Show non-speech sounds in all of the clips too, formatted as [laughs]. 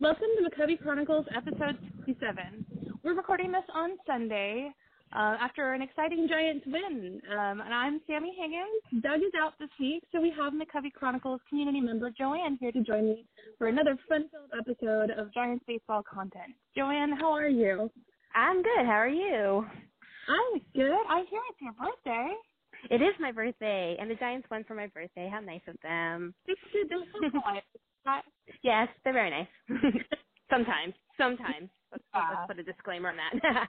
Welcome to McCovey Chronicles, episode 67. We're recording this on Sunday uh, after an exciting Giants win. Um, and I'm Sammy Higgins. Doug is out this week, so we have McCovey Chronicles community member Joanne here to join me for another fun-filled episode of Giants baseball content. Joanne, how are you? I'm good. How are you? I'm good. I hear it's your birthday. It is my birthday, and the Giants won for my birthday. How nice of them. [laughs] Yes, they're very nice. [laughs] sometimes, sometimes. Let's, let's put a disclaimer on that. [laughs]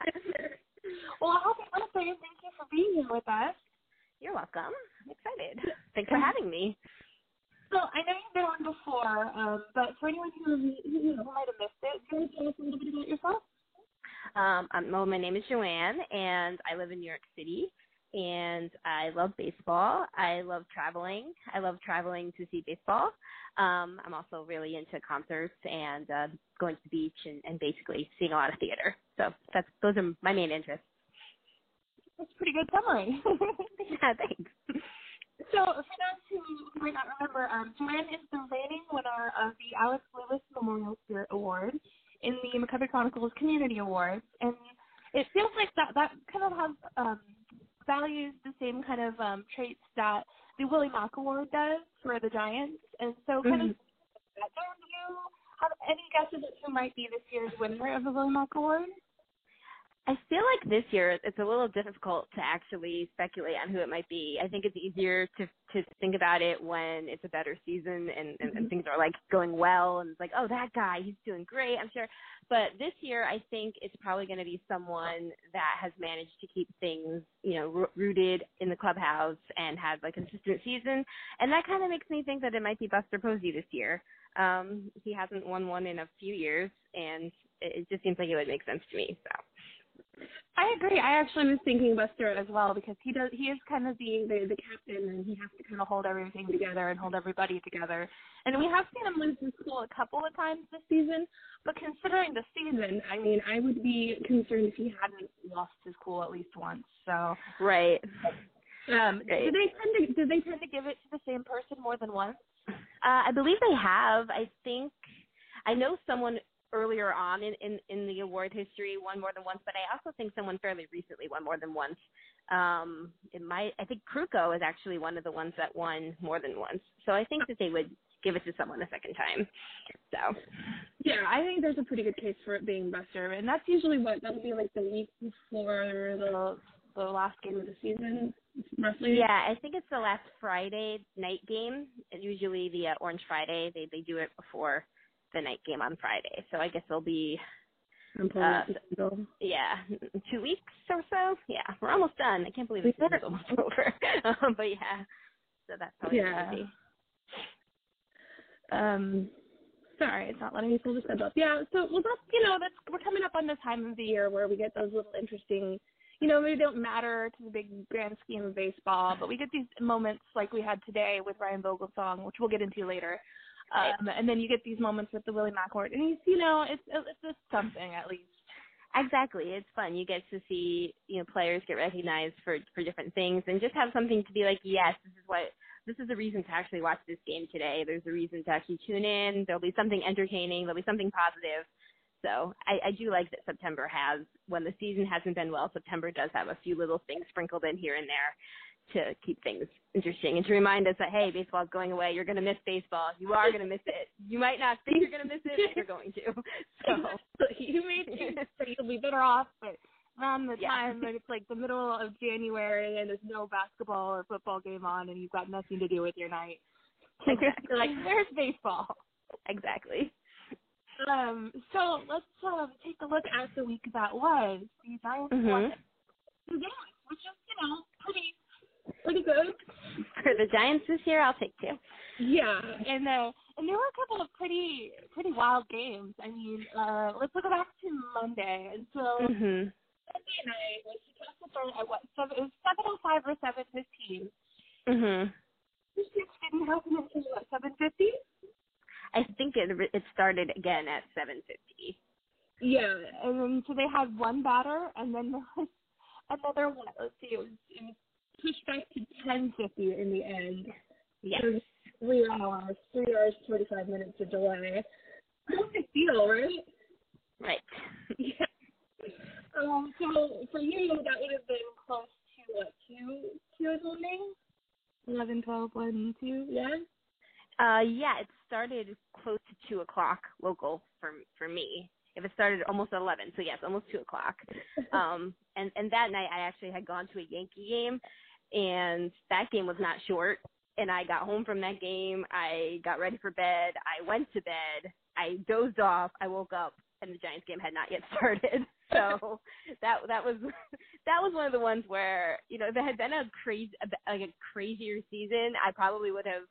well, happy birthday and thank you for being here with us. You're welcome. I'm excited. [laughs] Thanks for having me. So I know you've been on before, um, but for anyone who, you who might have missed it, can you tell us a little bit about yourself? Um, um, well, my name is Joanne, and I live in New York City. And I love baseball. I love traveling. I love traveling to see baseball. Um, I'm also really into concerts and uh, going to the beach and, and basically seeing a lot of theater. So that's those are my main interests. That's a pretty good summary. [laughs] yeah, thanks. so for those who might not remember, um, Joanne is the reigning winner of the Alex Lewis Memorial Spirit Award in the McCovey Chronicles Community Awards, and it feels like that that kind of has um, values the same kind of um, traits that the Willie Mac Award does for the Giants, and so kind of Mhm. do you have any guesses at who might be this year's winner of the Willie Mac Award? I feel like this year it's a little difficult to actually speculate on who it might be. I think it's easier to to think about it when it's a better season and, and, and things are like going well and it's like, oh, that guy, he's doing great, I'm sure. But this year, I think it's probably going to be someone that has managed to keep things, you know, rooted in the clubhouse and had like a consistent season, and that kind of makes me think that it might be Buster Posey this year. Um, he hasn't won one in a few years, and it, it just seems like it would make sense to me. So. I agree. I actually was thinking Buster as well because he does. He is kind of the, the the captain, and he has to kind of hold everything together and hold everybody together. And we have seen him lose his cool a couple of times this season. But considering the season, I mean, I would be concerned if he hadn't lost his cool at least once. So, Right. um, Right. do they tend to do they tend to give it to the same person more than once? Uh, I believe they have. I think I know someone earlier on in, in, in the award history won more than once, but I also think someone fairly recently won more than once. Um, it might. I think Krukow is actually one of the ones that won more than once. So I think that they would give it to someone a second time. So Yeah, I think there's a pretty good case for it being best Buster, and that's usually what that'll be like the week before the the last game of the season, roughly. yeah, I think it's the last Friday night game. And usually the uh, Orange Friday. They they do it before the night game on Friday. So I guess it'll be Uh, up the schedule. yeah, two weeks or so. Yeah, we're almost done. I can't believe the We season's are. almost [laughs] over. um, but yeah, so that's probably Yeah. Um, sorry, it's not letting me pull the schedule up. Yeah, so well, that's you know that's we're coming up on the time of the year where we get those little interesting, you know, maybe don't matter to the big grand scheme of baseball, but we get these moments like we had today with Ryan Vogelsong, which we'll get into later. Um, and then you get these moments with the Willie Mac and he's, you know, it's it's just something at least. Exactly, it's fun. You get to see you know players get recognized for for different things, and just have something to be like, yes, this is what this is a reason to actually watch this game today. There's a reason to actually tune in. There'll be something entertaining. There'll be something positive. So I, I do like that September has, when the season hasn't been well, September does have a few little things sprinkled in here and there to keep things interesting and to remind us that hey, baseball's going away. You're going to miss baseball. You are going to miss it. You might not think you're going to miss it, but you're going to. [laughs] So you may think that you'll be better off, but around the Yeah. time that it's like the middle of January and there's no basketball or football game on and you've got nothing to do with your night. [laughs] You're like, where's baseball? exactly. Um, so let's um, take a look at the week that was. The Giants won Mhm. the game, which is, you know, pretty pretty good. For the Giants this year, I'll take two. Yeah, and uh, and there were a couple of pretty pretty wild games. I mean, uh, let's look back to Monday. And so Mhm. Sunday night was supposed to start at what? Seven, it was seven oh five or seven fifteen. Mhm. This just didn't happen until what? Seven fifty. I think it it started again at 7:50. Yeah, and then so they had one batter, and then there was [laughs] another one. Let's see, it was, it was pushed back to ten fifty in the end. Yes. Three hours, three hours forty five minutes of delay. perfect deal, right? Right. [laughs] yeah. Um, so for you, that would have been close to what two two in the morning? Eleven, twelve, one, two, yeah. Uh, yeah, it started close to two o'clock local for for me. If it started almost at eleven, so yes, almost two o'clock. [laughs] Um, and and that night I actually had gone to a Yankee game, and that game was not short. And I got home from that game. I got ready for bed. I went to bed. I dozed off. I woke up, and the Giants game had not yet [laughs] started. So that that was [laughs] that was one of the ones where you know if it had been a crazy like a crazier season, I probably would have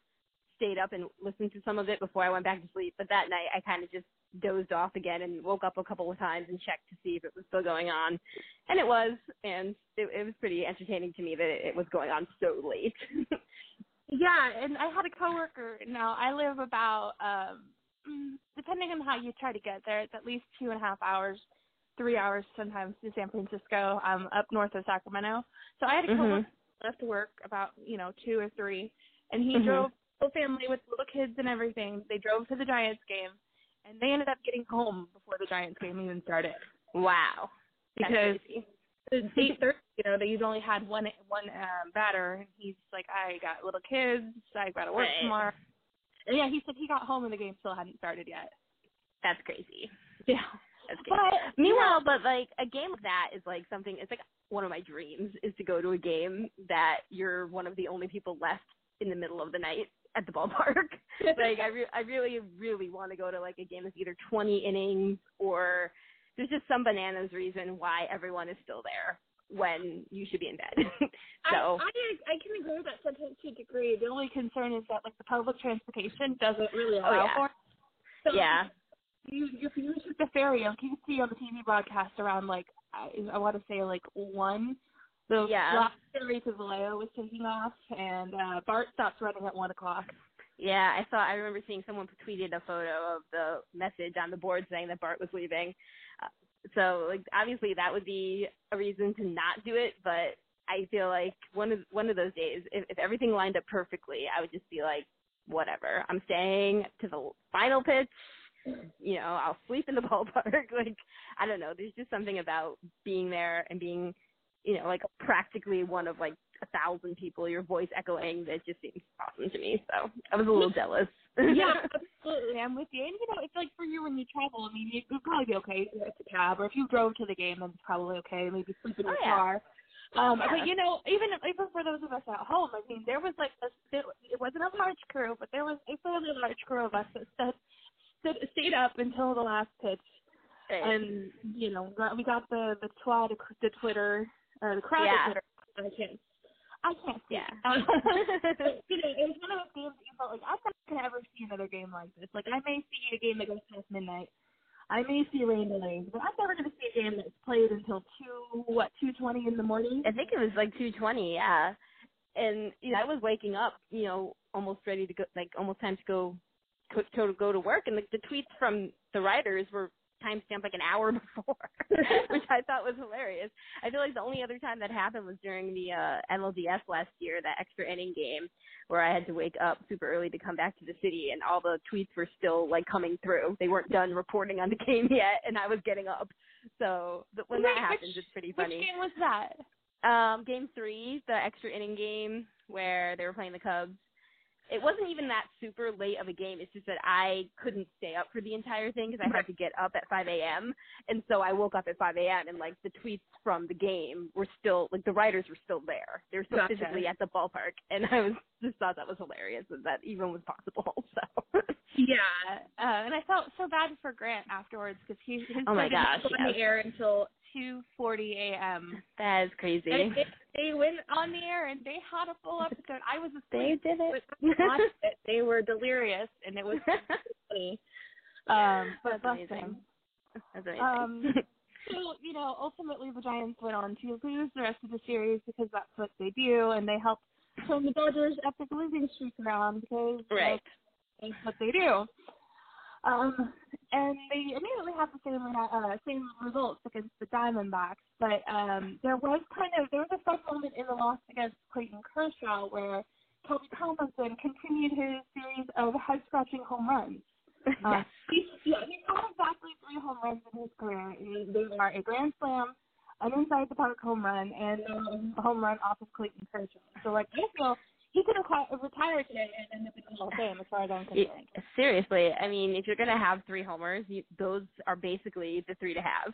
stayed up and listened to some of it before I went back to sleep. But that night, I kind of just dozed off again and woke up a couple of times and checked to see if it was still going on, and it was, and it, it was pretty entertaining to me that it, it was going on so late. [laughs] yeah, and I had a coworker. Now I live about, um depending on how you try to get there, it's at least two and a half hours, three hours sometimes to San Francisco. Um, up north of Sacramento. So I had a coworker mm-hmm. left work about you know two or three, and he Mhm. drove whole family with little kids and everything. They drove to the Giants game, and they ended up getting home before the Giants game even started wow, because it's eight thirty. You know, they've only had one one um, batter, and he's like, I got little kids, I got to work Right. tomorrow. And yeah, he said he got home and the game still hadn't started yet. that's crazy. Yeah, That's crazy. but Meanwhile, but like a game like that is like something. It's like one of my dreams is to go to a game that you're one of the only people left in the middle of the night at the ballpark. [laughs] like I, [laughs] re- I really, really want to go to like a game that's either 20 innings or there's just some bananas reason why everyone is still there when you should be in bed. [laughs] so I, I I can agree with that sentence to a degree. The only concern is that like the public transportation doesn't really Oh, allow yeah. for it. So yeah, you if you took the ferry, like you can see on the TV broadcast around like I, I want to say like one. The Yeah. last ferry to Vallejo was taking off, and uh BART stops running at one o'clock. yeah. I saw. I remember seeing someone tweeted a photo of the message on the board saying that BART was leaving. Uh, so like obviously that would be a reason to not do it, but I feel like one of one of those days, if, if everything lined up perfectly, I would just be like, whatever. I'm staying to the final pitch. You know, I'll sleep in the [laughs] ballpark. like I don't know. There's just something about being there and being, you know, like practically one of like a thousand people, your voice echoing. That just seems awesome to me. So I was a little jealous. yeah, [laughs] absolutely. I'm with you. And you know, it's like for you when you travel. I mean, it would probably be okay if you had a cab, or if you drove to the game, then it's probably okay. Maybe sleep in your Oh, yeah. car. Um, Yeah. but you know, even even for those of us at home, I mean, there was like a, there, it wasn't a large crew, but there was a fairly large crew of us that stood, stood stayed up until the last pitch, Right. and you know, we got the the twat, the Twitter, or the crowd Yeah. Twitter. I can't, I can't see. Yeah. Um, you know, it was one of those games that you felt like I'm not gonna ever see another game like this. Like I may see a game that goes past midnight. I may see rain delays, but I'm never gonna see a game that's played until two what, two twenty in the morning. I think it was like 220, yeah. And you know, I was waking up, you know, almost ready to go, like almost time to go, to, to go to work, and like the tweets from the writers were timestamped like an hour [laughs] before, [laughs] which I thought was hilarious. I feel like the only other time that happened was during the uh NLDS last year, that extra inning game, where I had to wake up super early to come back to the city, and all the tweets were still like coming through. They weren't done reporting on the [laughs] game yet, and I was getting up. So the, when Wait, that which- it's pretty funny. Which game was that? Um, game three, the extra inning game where they were playing the Cubs. It wasn't even that super late of a game. It's just that I couldn't stay up for the entire thing because I had to get up at 5 a.m. And so I woke up at 5 a.m. and like the tweets from the game were still like the writers were still there. They were still Gotcha. physically at the ballpark, and I was just thought that was hilarious that that even was possible. [laughs] So Yeah, uh, and I felt so bad for Grant afterwards because he his Oh my show did not gosh, go on yes. the air until two forty a.m. that is crazy. It, they went on the air and they had a full episode. I was asleep. They did it. It. They were delirious, and it was [laughs] funny. Um, but That's amazing. them. That's amazing. Um, [laughs] So you know, ultimately the Giants went on to lose the rest of the series because that's what they do, and they helped turn the Dodgers' epic losing streak around because right. that's what they do. Um, and they immediately have the same uh, same results against the Diamondbacks, but um, there was kind of there was a fun moment in the loss against Clayton Kershaw where Toby Tomlinson continued his series of head scratching home runs. [laughs] Uh, he, he times in his career. They are a grand slam, an inside the park home run, and a home run off of Clayton Kershaw. So like I feel he could have retired today and end up in the Hall of Fame as far as I'm concerned. Seriously, I mean, if you're gonna have three homers, you, those are basically the three to have.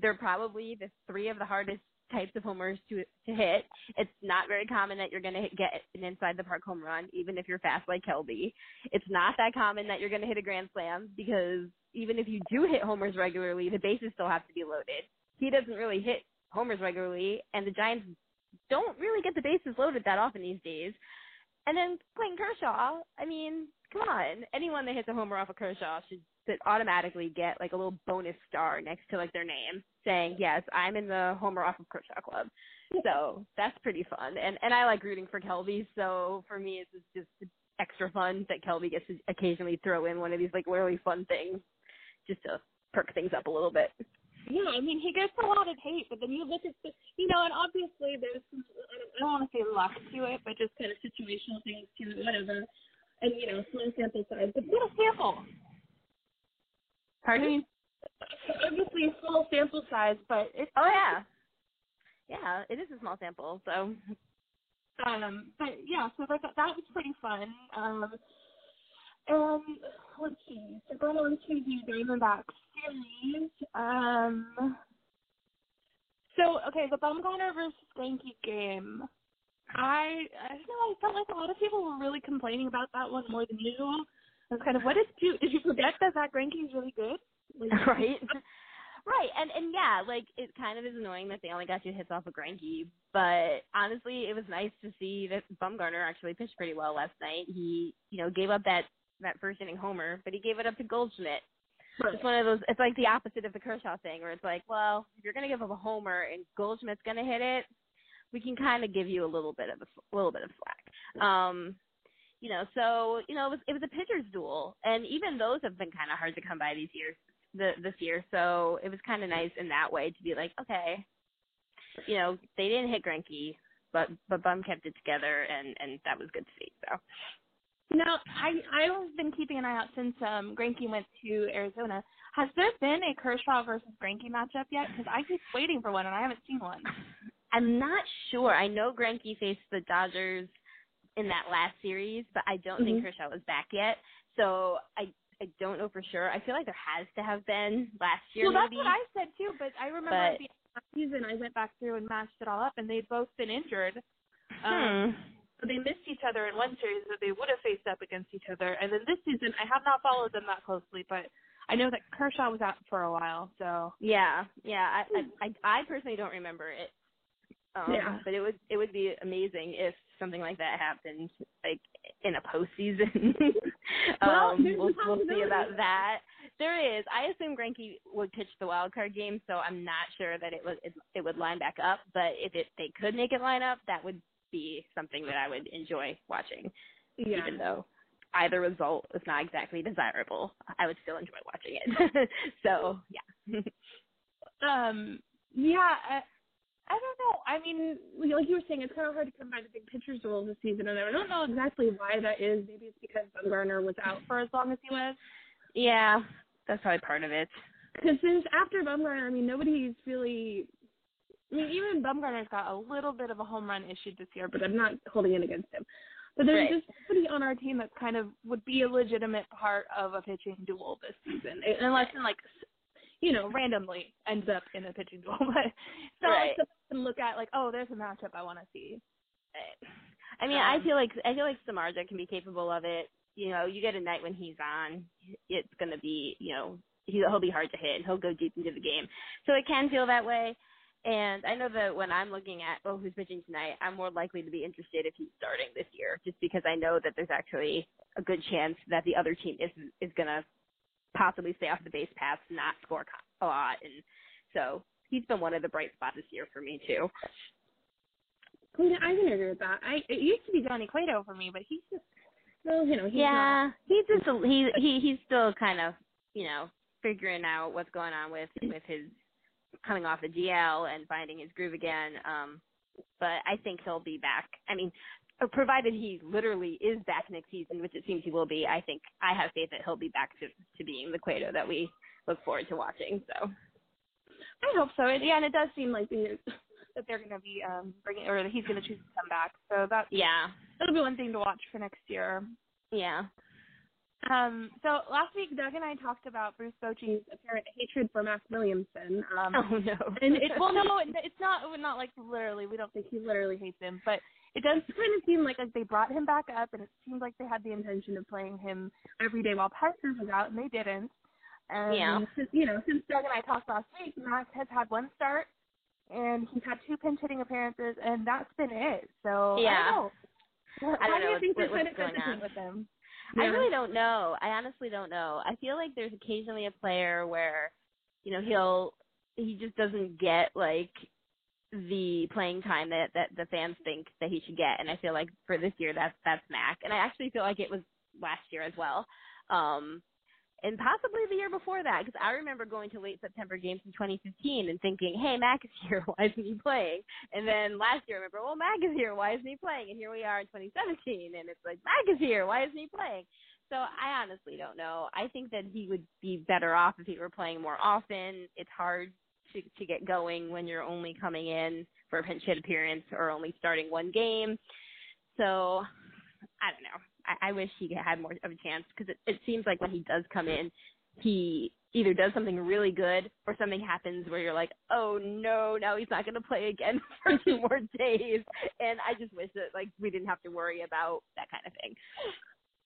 They're probably the three of the hardest types of homers to to hit. It's not very common that you're going to get an inside the park home run, even if you're fast like Kelby. It's not that common that you're going to hit a grand slam because even if you do hit homers regularly, the bases still have to be loaded. He doesn't really hit homers regularly, and the Giants don't really get the bases loaded that often these days. And then Clayton Kershaw, I mean, come on, anyone that hits a homer off of Kershaw should that automatically get like a little bonus star next to like their name saying, Yes, I'm in the Homer off of Kershaw Club. So that's pretty fun. And and I like rooting for Kelby, so for me it's just extra fun that Kelby gets to occasionally throw in one of these like really fun things just to perk things up a little bit. Yeah, I mean he gets a lot of hate, but then you look at the, you know, and obviously there's some, I don't, I don't want to say luck to it, but just kind of situational things to it, whatever. And you know, small sample size, but what a sample. Pardon? I mean, obviously a small sample size, but it's oh yeah, yeah, it is a small sample. So, um, but yeah, so that that was pretty fun. Um, and let's see, so going on to the Diamondbacks series. Um, so okay, the Bumgarner versus Greinke game. I I don't know. I felt like a lot of people were really complaining about that one more than usual. I was kind of, what did you did you forget that Zack Greinke is really good? Like, [laughs] right. Right, and and yeah, like it kind of is annoying that they only got two hits off of Greinke, but honestly, it was nice to see that Bumgarner actually pitched pretty well last night. He, you know, gave up that that first inning homer, but he gave it up to Goldschmidt. Right. It's one of those. It's like the opposite of the Kershaw thing, where it's like, well, if you're gonna give up a homer and Goldschmidt's gonna hit it, we can kind of give you a little bit of a, a little bit of slack. Um, you know, so you know, it was it was a pitcher's duel, and even those have been kind of hard to come by these years, the this year. So it was kind of nice in that way to be like, okay, you know, they didn't hit Greinke, but but Bum kept it together, and and that was good to see. So. Now, I I've been keeping an eye out since um Greinke went to Arizona. Has there been a Kershaw versus Greinke matchup yet? Because I keep waiting for one and I haven't seen one. [laughs] I'm not sure. I know Greinke faced the Dodgers in that last series, but I don't mm-hmm. think Kershaw was back yet. So I I don't know for sure. I feel like there has to have been last year. Well, maybe. that's what I said too. But I remember but, at the end of the season, I went back through and matched it all up, and they'd both been injured. Um, hmm. They missed each other in one series that they would have faced up against each other. And then this season, I have not followed them that closely, but I know that Kershaw was out for a while. So yeah, yeah. I I I, I personally don't remember it. Um, yeah. But it would it would be amazing if something like that happened, like in a postseason. [laughs] well, um, we'll, we'll see about that. There is. I assume Greinke would pitch the wild card game, so I'm not sure that it would it, it would line back up. But if it they could make it line up, that would be something that I would enjoy watching. Yeah. Even though either result is not exactly desirable, I would still enjoy watching it. [laughs] so yeah. [laughs] um. Yeah. I, I don't know. I mean, like you were saying, it's kind of hard to come by the big pitchers duels this season, and I don't know exactly why that is. Maybe it's because Bumgarner was out for as long as he was. Yeah, that's probably part of it. Because since after Bumgarner, I mean, nobody's really. I mean, even Bumgarner's got a little bit of a home run issue this year, but I'm not holding it against him. But there's right. just somebody on our team that kind of would be a legitimate part of a pitching duel this season, unless in like you know, randomly ends up in a pitching duel. [laughs] But it's not right. like something to look at like, oh, there's a matchup I want to see. I mean, um, I feel like I feel like Samardzija can be capable of it. You know, you get a night when he's on, it's gonna be, you know, he'll be hard to hit and he'll go deep into the game. So it can feel that way. And I know that when I'm looking at oh who's pitching tonight, I'm more likely to be interested if he's starting this year, just because I know that there's actually a good chance that the other team is is gonna possibly stay off the base paths, not score a lot, and so he's been one of the bright spots this year for me too. I can agree with that. I it used to be Johnny Cueto for me, but he's just well, you know, he's yeah, not. he's just a, he he he's still kind of you know figuring out what's going on with with his coming off the DL and finding his groove again. Um, but I think he'll be back. I mean, uh, provided he literally is back next season, which it seems he will be, I think I have faith that he'll be back to to being the Cueto that we look forward to watching. So I hope so. And, yeah, and it does seem like the, that they're going to be um bringing or that he's going to choose to come back. So that yeah, that'll be one thing to watch for next year. Yeah. Um, so last week, Doug and I talked about Bruce Bochy's apparent hatred for Mac Williamson. Um, oh no! and it, well, no, [laughs] it's not. Not like literally. We don't think he literally hates him, but it does [laughs] kind of seem like like they brought him back up, and it seems like they had the intention of playing him every day while Parker was out, and they didn't. And yeah. since, you know, since Doug and I talked last week, Mac has had one start, and he's had two pinch hitting appearances, and that's been it. So yeah. I don't know. I don't How do you think what, they're kind of with him? I really don't know. I honestly don't know. I feel like there's occasionally a player where, you know, he'll he just doesn't get like the playing time that that the fans think that he should get, and I feel like for this year that's that's Mac, and I actually feel like it was last year as well. Um, and possibly the year before that, because I remember going to late September games in 2015 and thinking, "Hey, Mac is here. [laughs] Why isn't he playing?" And then last year, I remember, "Well, Mac is here. Why isn't he playing?" And here we are in 2017, and it's like, "Mac is here. Why isn't he playing?" So I honestly don't know. I think that he would be better off if he were playing more often. It's hard to to get going when you're only coming in for a pinch hit appearance or only starting one game. So I don't know. I, I wish he had more of a chance because it, it seems like when he does come in, he either does something really good or something happens where you're like, oh no, now he's not going to play again [laughs] for two more days. And I just wish that like we didn't have to worry about that kind of thing.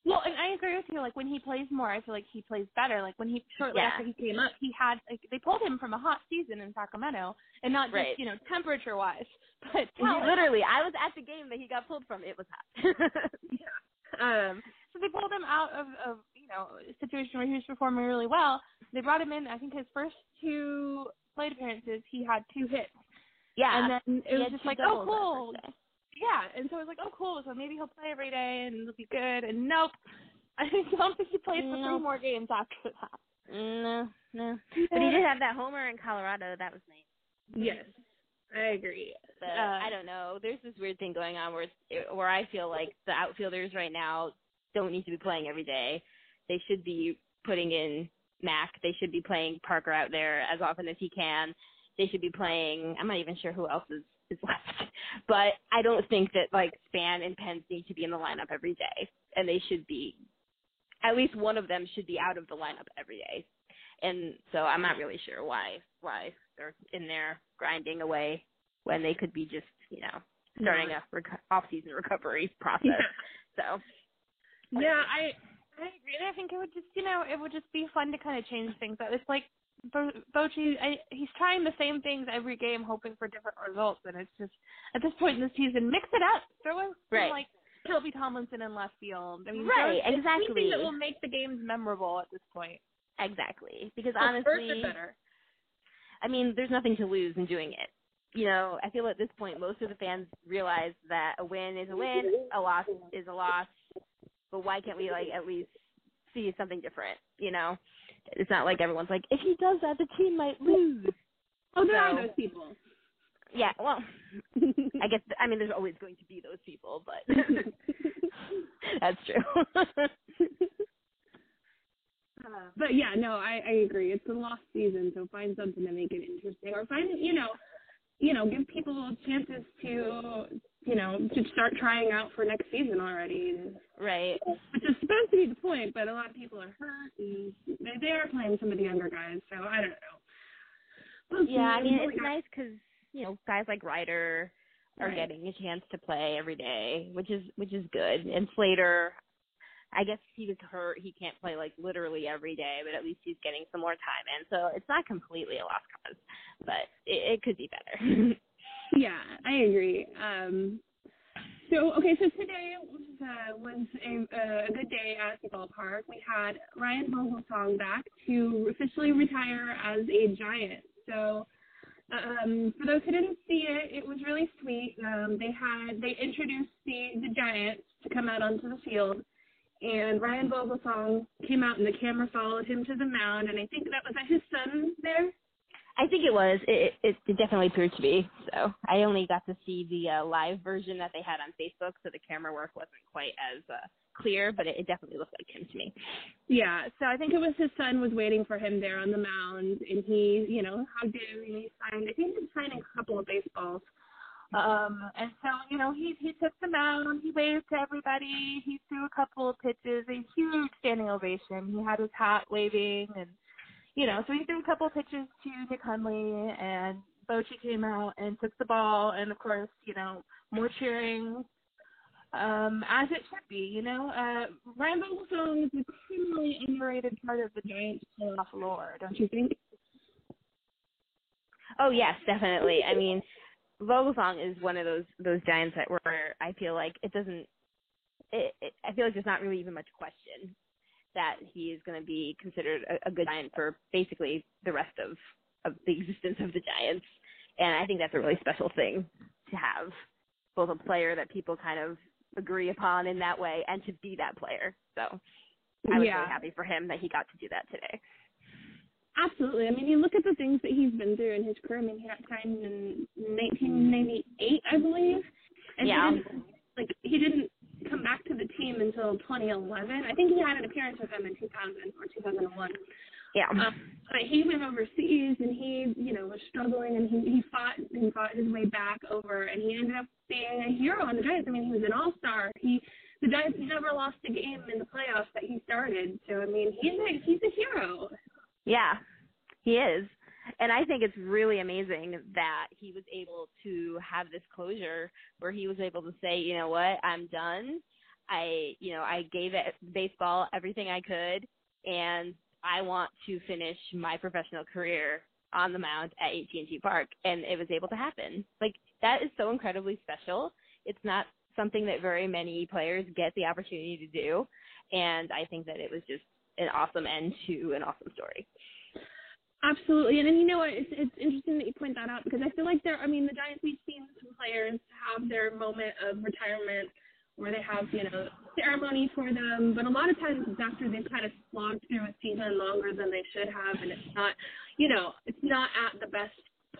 Well, and I agree with you. Like when he plays more, I feel like he plays better. Like when he shortly Yeah. after he came up, he had like they pulled him from a hot season in Sacramento, and not just Right. you know temperature wise, [laughs] but talent. literally, I was at the game that he got pulled from. It was hot. [laughs] Um, so they pulled him out of, of you know a situation where he was performing really well. They brought him in. I think his first two plate appearances, he had two hits, yeah. and then it was just like, oh cool, yeah. And so it was like, oh cool, so maybe he'll play every day and it'll be good. And nope, [laughs] I don't think he played for Nope. three more games after that. No, no. But he did have that homer in Colorado. That was nice. Yes, I agree. But Uh, I don't know. There's this weird thing going on where where I feel like the outfielders right now don't need to be playing every day. They should be putting in Mac. They should be playing Parker out there as often as he can. They should be playing. I'm not even sure who else is is [laughs] left, but I don't think that like Span and Pence need to be in the lineup every day, and they should be. At least one of them should be out of the lineup every day, and so I'm not really sure why why they're in there grinding away when they could be just you know starting a reco- off-season recovery [laughs] process. So Yeah, I I agree. And I think it would just you know it would just be fun to kind of change things up. It's like Bo- Bochy, I, he's trying the same things every game, hoping for different results, and it's just at this point in the season, mix it up. Throw in some, Right. like Kelby Tomlinson in left field. I mean, Right, exactly. Anything that will make the games memorable at this point. Exactly because first honestly. I mean, there's nothing to lose in doing it. You know, I feel at this point most of the fans realize that a win is a win, a loss is a loss. But why can't we like at least see something different? You know, it's not like everyone's like, if he does that, the team might lose. Oh, there are those people. Yeah, well, I guess I mean there's always going to be those people, but [laughs] [laughs] that's true. [laughs] But yeah, no, I, I agree. It's a lost season, so find something to make it interesting, or find you know, you know, give people chances to you know to start trying out for next season already, right. which is supposed to be the point. But a lot of people are hurt, and they they are playing some of the younger guys, so I don't know. We'll Yeah, I mean it's nice because you know guys like Ryder are Right. getting a chance to play every day, which is which is good. And Slater, I guess he was hurt; he can't play like literally every day, but at least he's getting some more time in. So it's not completely a lost cause, but it, it could be better. [laughs] Yeah, I agree. Um, so okay, so today was, uh, was a, a good day at the ballpark. We had Ryan Vogelsong back to officially retire as a Giant. So um, for those who didn't see it, it was really sweet. Um, they had they introduced the the Giants to come out onto the field. And Ryan Vogelsong came out, and the camera followed him to the mound. And I think that was that his son there. I think it was. It, it it definitely appeared to be. So I only got to see the uh, live version that they had on Facebook, so the camera work wasn't quite as uh, clear, but it, it definitely looked like him to me. Yeah, so I think it was his son was waiting for him there on the mound, and he, you know, hugged him and he signed. I think he signed a couple of baseballs. Um, and so, you know, he he took the mound, he waved to everybody, he threw a couple of pitches, a huge standing ovation. He had his hat waving, and you know, so he threw a couple of pitches to Nick Hundley, and Bochy came out and took the ball, and of course, you know, more cheering, um, as it should be. You know, uh, Ryan Vogelsong is a criminally underrated part of the Giants playoff lore, don't you think? Oh yes, definitely. I mean, Vogelsong is one of those those Giants that where I feel like it doesn't. It, it, I feel like there's not really even much question that he is going to be considered a, a good Giant for basically the rest of of the existence of the Giants, and I think that's a really special thing to have both a player that people kind of agree upon in that way and to be that player. So I was yeah. really happy for him that he got to do that today. Absolutely. I mean, you look at the things that he's been through in his career. I mean, he got signed in 1998, I believe, and yeah. he didn't like he didn't come back to the team until 2011. I think he had an appearance with them in 2000 or 2001. Yeah. Um, but he went overseas and he, you know, was struggling and he he fought he fought his way back over and he ended up being a hero on the Giants. I mean, he was an all star. He the Giants never lost a game in the playoffs that he started. So I mean, he's a he's a hero. Yeah, he is. And I think it's really amazing that he was able to have this closure where he was able to say, you know what, I'm done. I, you know, I gave it baseball everything I could, and I want to finish my professional career on the mound at AT&T Park, and it was able to happen. Like that is so incredibly special. It's not something that very many players get the opportunity to do, and I think that it was just an awesome end to an awesome story. Absolutely, and then you know what? It's it's interesting that you point that out because I feel like there. I mean, the Giants we've seen some players have their moment of retirement where they have you know ceremony for them, but a lot of times it's after they've kind of slogged through a season longer than they should have, and it's not, you know, it's not at the best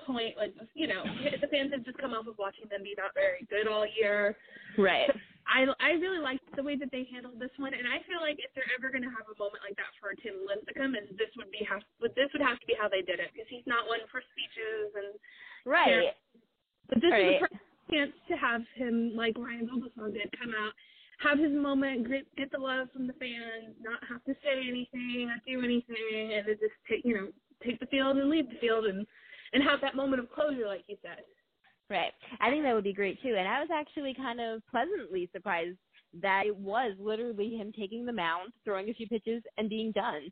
point. Like you know, the fans have just come off of watching them be not very good all year. Right. I I really liked the way that they handled this one, and I feel like if they're ever going to have a moment like that for Tim Lincecum, and this would be have this would have to be how they did it because he's not one for speeches and right. But this right. is a chance to have him like Ryan Vogelsong did come out, have his moment, get get the love from the fans, not have to say anything, not do anything, and then just take you know take the field and leave the field and and have that moment of closure, like you said. Right. I think that would be great too. And I was actually kind of pleasantly surprised that it was literally him taking the mound, throwing a few pitches, and being done.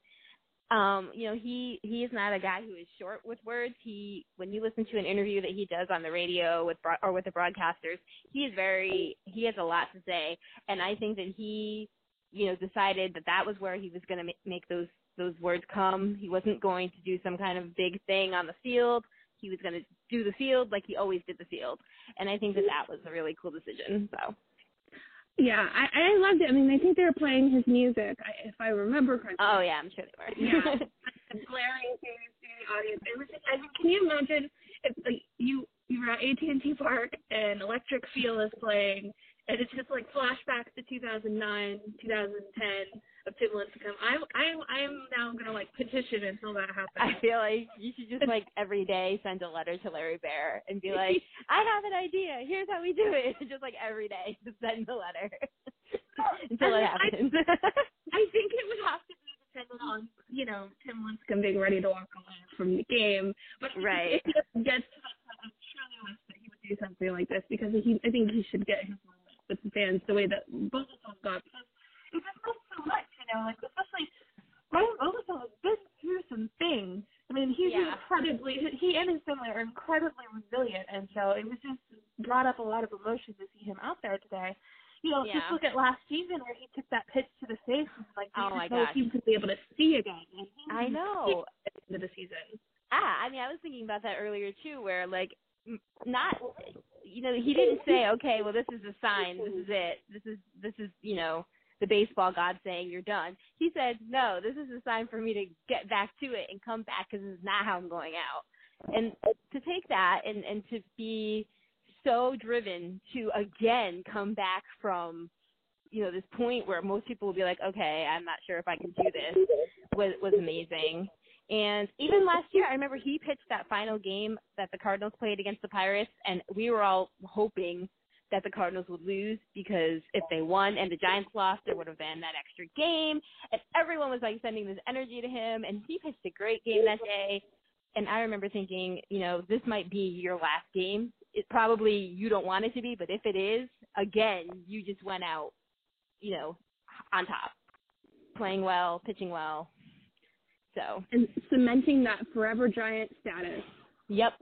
Um, you know, he he is not a guy who is short with words. He when you listen to an interview that he does on the radio with or with the broadcasters, he is very he has a lot to say, and I think that he you know decided that that was where he was going to make those those words come. He wasn't going to do some kind of big thing on the field he was going to do the field like he always did the field. And I think that that was a really cool decision. So. Yeah, I, I loved it. I mean, I think they were playing his music, if I remember correctly. Oh yeah, I'm sure they were. yeah, [laughs] blaring through the audience. It was just, I mean, can you imagine if like you you were at AT&T Park and Electric Feel is playing, and it's just like flashbacks to 2009, 2010 of Tim Lincecum. I'm I'm I'm now gonna like petition until that happens. I feel like you should just like every day send a letter to Larry Baer and be like, [laughs] I have an idea. Here's how we do it. [laughs] just like every day, just send the letter [laughs] until it happens. I, I think it would have to be dependent on you know Tim Lincecum being ready to walk away from the game, but right. if he gets to that point, I truly wish that he would do something like this because he I think he should get his moment with the fans the way that both of them got. Because it just does so much know, like especially Ryan Vogelsong has been through some things. I mean, he's yeah. incredibly he and his family are incredibly resilient, and so it was just brought up a lot of emotion to see him out there today. You know, yeah. just look at last season where he took that pitch to the face and like oh my gosh, he could be able to see again. And he I know. At the end of the season. Ah, I mean, I was thinking about that earlier too, where like not you know he didn't say okay well this is a sign this is it this is this is you know the baseball god saying you're done. He said, no, this is a sign for me to get back to it and come back because this is not how I'm going out. And to take that and, and to be so driven to again come back from, you know, this point where most people will be like, okay, I'm not sure if I can do this, was was amazing. And even last year, I remember he pitched that final game that the Cardinals played against the Pirates, and we were all hoping that the Cardinals would lose because if they won and the Giants lost, there would have been that extra game. And everyone was like sending this energy to him, and he pitched a great game that day. And I remember thinking, you know, this might be your last game. It probably you don't want it to be, but if it is, again, you just went out, you know, on top, playing well, pitching well. So and cementing that forever giant status. Yep.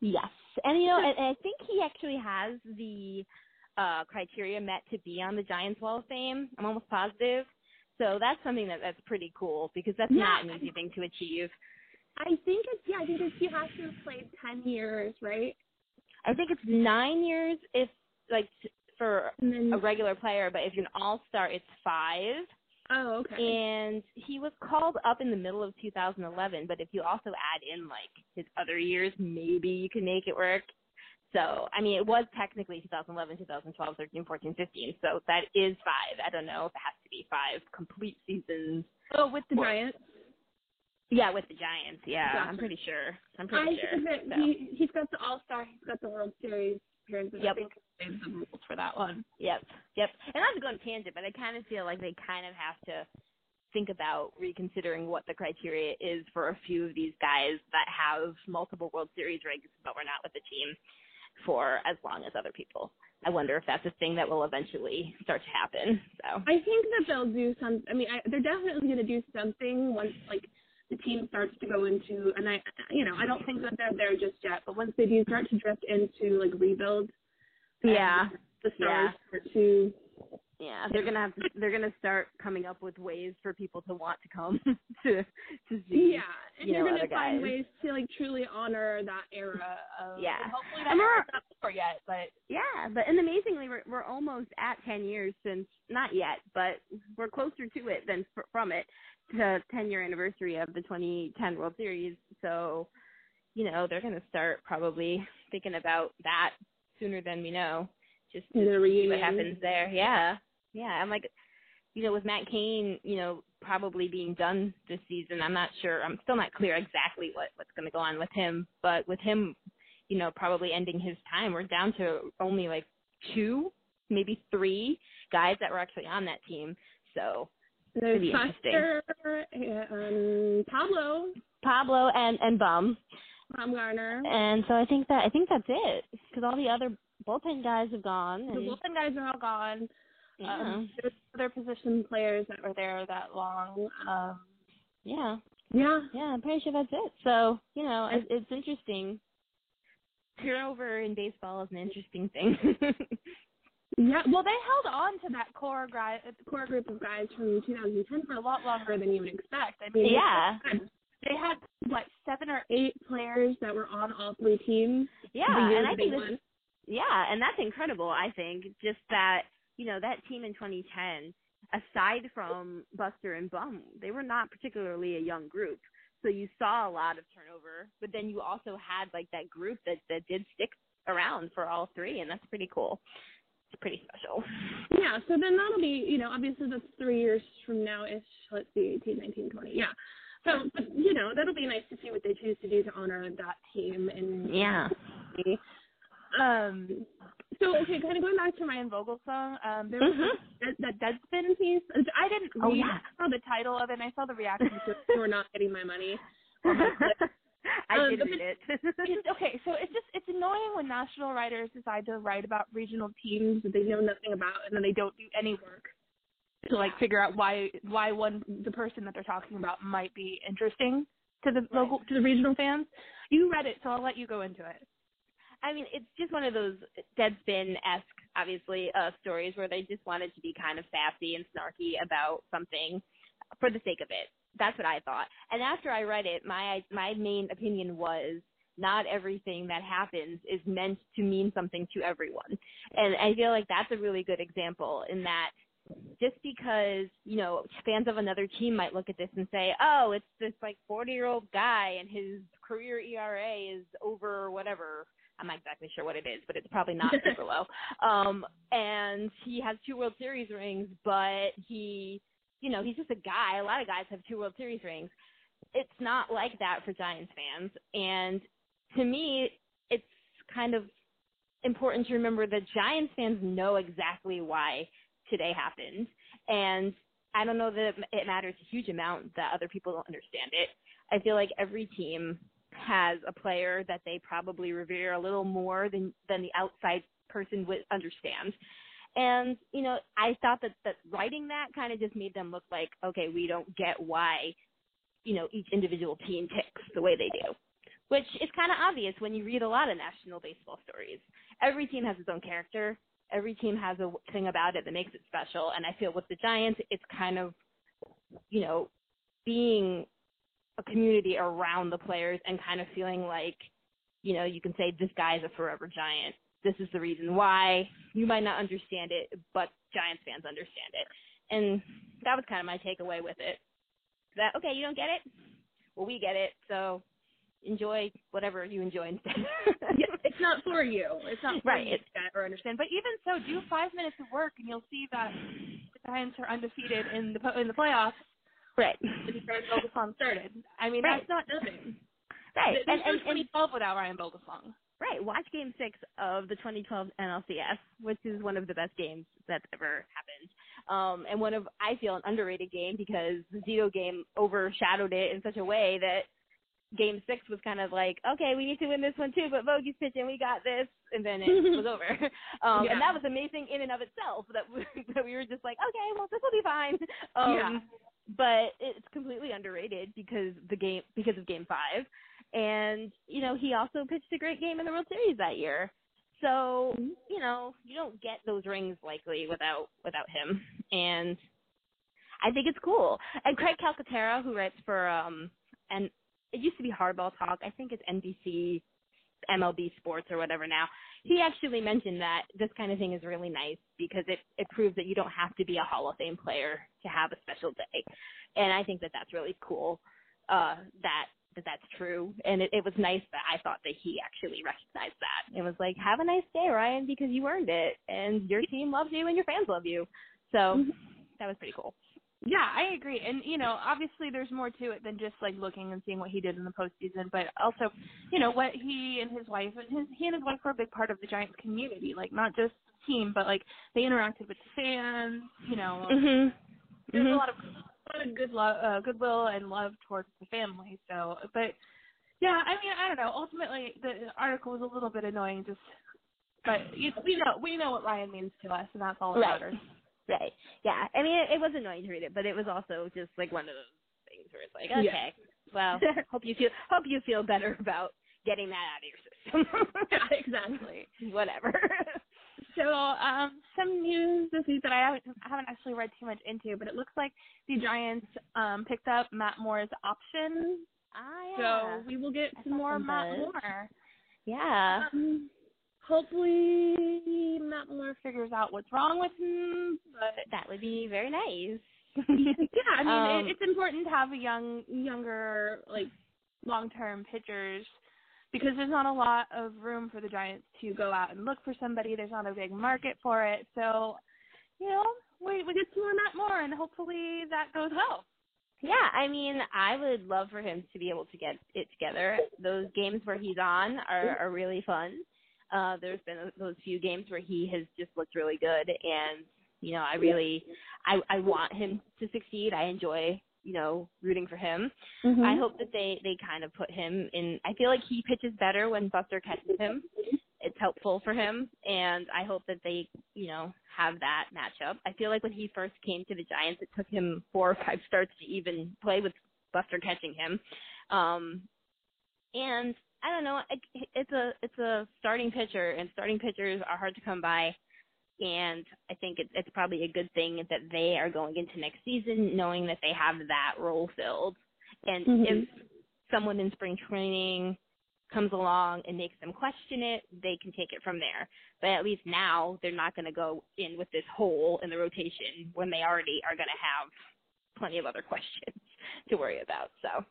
Yes. And you know, and, and I think he actually has the uh criteria met to be on the Giants Wall of Fame. I'm almost positive. So that's something that that's pretty cool because that's Yeah. not an easy thing to achieve. I think it's yeah. I think it's, he has to have played ten years, right? I think it's nine years if like for then a regular player, but if you're an all star, it's five. Oh, okay. And he was called up in the middle of 2011, but if you also add in like his other years, maybe you can make it work. So, I mean, it was technically 2011, 2012, 13, 14, 15. So that is five. I don't know if it has to be five complete seasons. oh, with the Or- Giants. Yeah, with the Giants. Yeah, Gotcha. I'm pretty sure. I'm I pretty sure. think So, he he's got the All Star. He's got the World Series appearances. Yep. I think he the rules for that one. Yep, yep. And not to go on tangent, but I kind of feel like they kind of have to think about reconsidering what the criteria is for a few of these guys that have multiple World Series rings but were not with the team for as long as other people. I wonder if that's a thing that will eventually start to happen. So I think that they'll do some. I mean, I, they're definitely going to do something once like the team starts to go into. And I, you know, I don't think that they're there just yet. But once they do start to drift into like rebuild, and yeah, the stars Yeah. start to. yeah, they're gonna have to, they're gonna start coming up with ways for people to want to come [laughs] to to see. Yeah, and you you're gonna find guys. ways to like truly honor that era. Of, Yeah. and hopefully And that we're- era's not over yet, but Yeah, but and amazingly, we're we're almost at ten years since not yet, but we're closer to it than fr- from it to ten year anniversary of the 2010 World Series. So, you know, they're gonna start probably thinking about that sooner than we know. Just to the see what happens there. Yeah, yeah. I'm like, you know, with Matt Cain, you know, probably being done this season. I'm not sure. I'm still not clear exactly what what's going to go on with him. But with him, you know, probably ending his time, we're down to only like two, maybe three guys that were actually on that team. So There's Pretty interesting. Buster, uh, um, Pablo, Pablo and and Bum, Bumgarner. and so I think that I think that's it because all the other bullpen guys have gone. The bullpen guys are all gone. yeah, Um, there's other position players that were there that long. Um, yeah. yeah. Yeah, I'm pretty sure that's it. So, you know, it's, it's interesting. Turnover in baseball is an interesting thing. [laughs] Yeah, well, they held on to that core guy, core group of guys from 2010 for a lot longer than you would expect. I mean, yeah. They had what seven or eight players that were on all three teams. Yeah, and I think this, yeah, and that's incredible, I think. Just that, you know, that team in 2010, aside from Buster and Bum, they were not particularly a young group. So you saw a lot of turnover, but then you also had like that group that that did stick around for all three, and that's pretty cool. It's pretty special. Yeah, so then that'll be, you know, obviously that's three years from now ish. Let's see, 18, 19, 20. Yeah. So, but, you know, that'll be nice to see what they choose to do to honor that team. And Yeah. um, so okay, kind of going back to Ryan Vogelsong. Um, there was Mhm. that, that Deadspin piece. I didn't read. Oh, yeah. I saw the title of it. and I saw the reaction to "We're [laughs] not getting my money." [laughs] I Um, did read it. It's, okay, so it's just it's annoying when national writers decide to write about regional teams that they know nothing about, and then they don't do any work to like figure out why why one the person that they're talking about might be interesting to the local to the regional fans. You read it, so I'll let you go into it. I mean, it's just one of those Deadspin esque, obviously, uh, stories where they just wanted to be kind of sassy and snarky about something for the sake of it. That's what I thought. And after I read it, my my main opinion was not everything that happens is meant to mean something to everyone. And I feel like that's a really good example in that just because, you know, fans of another team might look at this and say, oh, it's this like 40 year old guy and his career ERA is over whatever, I'm not exactly sure what it is, but it's probably not [laughs] super low. Um, and he has two World Series rings, but he, you know, he's just a guy. A lot of guys have two World Series rings. It's not like that for Giants fans. And to me, it's kind of important to remember that Giants fans know exactly why today happened. And I don't know that it matters a huge amount that other people don't understand it. I feel like every team has a player that they probably revere a little more than than the outside person would understand. And you know, I thought that that writing that kind of just made them look like, okay, we don't get why, you know, each individual team ticks the way they do, which is kind of obvious when you read a lot of national baseball stories. Every team has its own character. Every team has a thing about it that makes it special. And I feel with the Giants, it's kind of, you know, being a community around the players and kind of feeling like, you know, you can say this guy's a forever giant. This is the reason why. You might not understand it, but Giants fans understand it. And that was kind of my takeaway with it. That okay, you don't get it? Well, we get it. So enjoy whatever you enjoy instead. [laughs] [laughs] it's not for you. It's not for right. you to get or understand. But even so, do five minutes of work, and you'll see that the Giants are undefeated in the in the playoffs Right. Ryan Vogelsong started. I mean, right. that's not nothing. Right. There's and, and, 2012 without Ryan Vogelsong. Right. Watch Game Six of the 2012 NLCS, which is one of the best games that's ever happened, um, and one of I feel an underrated game because the Zito game overshadowed it in such a way that Game Six was kind of like, okay, we need to win this one too, but Vogie's pitching, we got this, and then it [laughs] was over. [laughs] Um, yeah. And that was amazing in and of itself. That we, [laughs] that we were just like, okay, well, this will be fine. Um, yeah but it's completely underrated because the game because of game five and you know he also pitched a great game in the world series that year so you know you don't get those rings likely without without him and i think it's cool and craig calcaterra who writes for um and it used to be hardball talk i think it's nbc mlb sports or whatever now he actually mentioned that this kind of thing is really nice because it it proves that you don't have to be a Hall of Fame player to have a special day, and I think that that's really cool. Uh, that that that's true, and it, it was nice that I thought that he actually recognized that. It was like, have a nice day, Ryan, because you earned it, and your team loves you, and your fans love you. So Mm-hmm. that was pretty cool. Yeah, I agree. And you know, obviously there's more to it than just like looking and seeing what he did in the postseason, but also, you know, what he and his wife and his he and his wife were a big part of the Giants community, like not just the team, but like they interacted with the fans, you know. Mhm. There's Mhm. a lot of a lot of good love uh, goodwill and love towards the family. So, but yeah, I mean, I don't know. Ultimately, the article was a little bit annoying just but you know, we know we know what Ryan means to us and that's all that Right. matters. Right. Yeah. I mean, it, it was annoying to read it, but it was also just like one of those things where it's like, Yeah. okay, well, [laughs] hope you feel hope you feel better about getting that out of your system. [laughs] exactly. [laughs] Whatever. So, um, some news this week that I haven't, I haven't actually read too much into, but it looks like the Giants um, picked up Matt Moore's option. ah, yeah. So we will get I some more Matt. Moore. yeah. Um, hopefully, Matt Moore figures out what's wrong with him. But That would be very nice. [laughs] yeah, I mean, Um, it, it's important to have a young, younger, like long-term pitchers because there's not a lot of room for the Giants to go out and look for somebody. There's not a big market for it, so you know, we we get some more Matt Moore, and hopefully that goes well. Yeah, I mean, I would love for him to be able to get it together. Those games where he's on are, are really fun. Uh, there's been those few games where he has just looked really good, and you know, I really, I I want him to succeed. I enjoy, you know, rooting for him. I hope that they they kind of put him in. I feel like he pitches better when Buster catches him. It's helpful for him, and I hope that they, you know, have that matchup. I feel like when he first came to the Giants, it took him four or five starts to even play with Buster catching him. Um, and I don't know, it, it's a it's a starting pitcher, and starting pitchers are hard to come by. And I think it's it's probably a good thing that they are going into next season knowing that they have that role filled. And Mhm. if someone in spring training comes along and makes them question it, they can take it from there. But at least now they're not going to go in with this hole in the rotation when they already are going to have plenty of other [laughs] questions to worry about. So,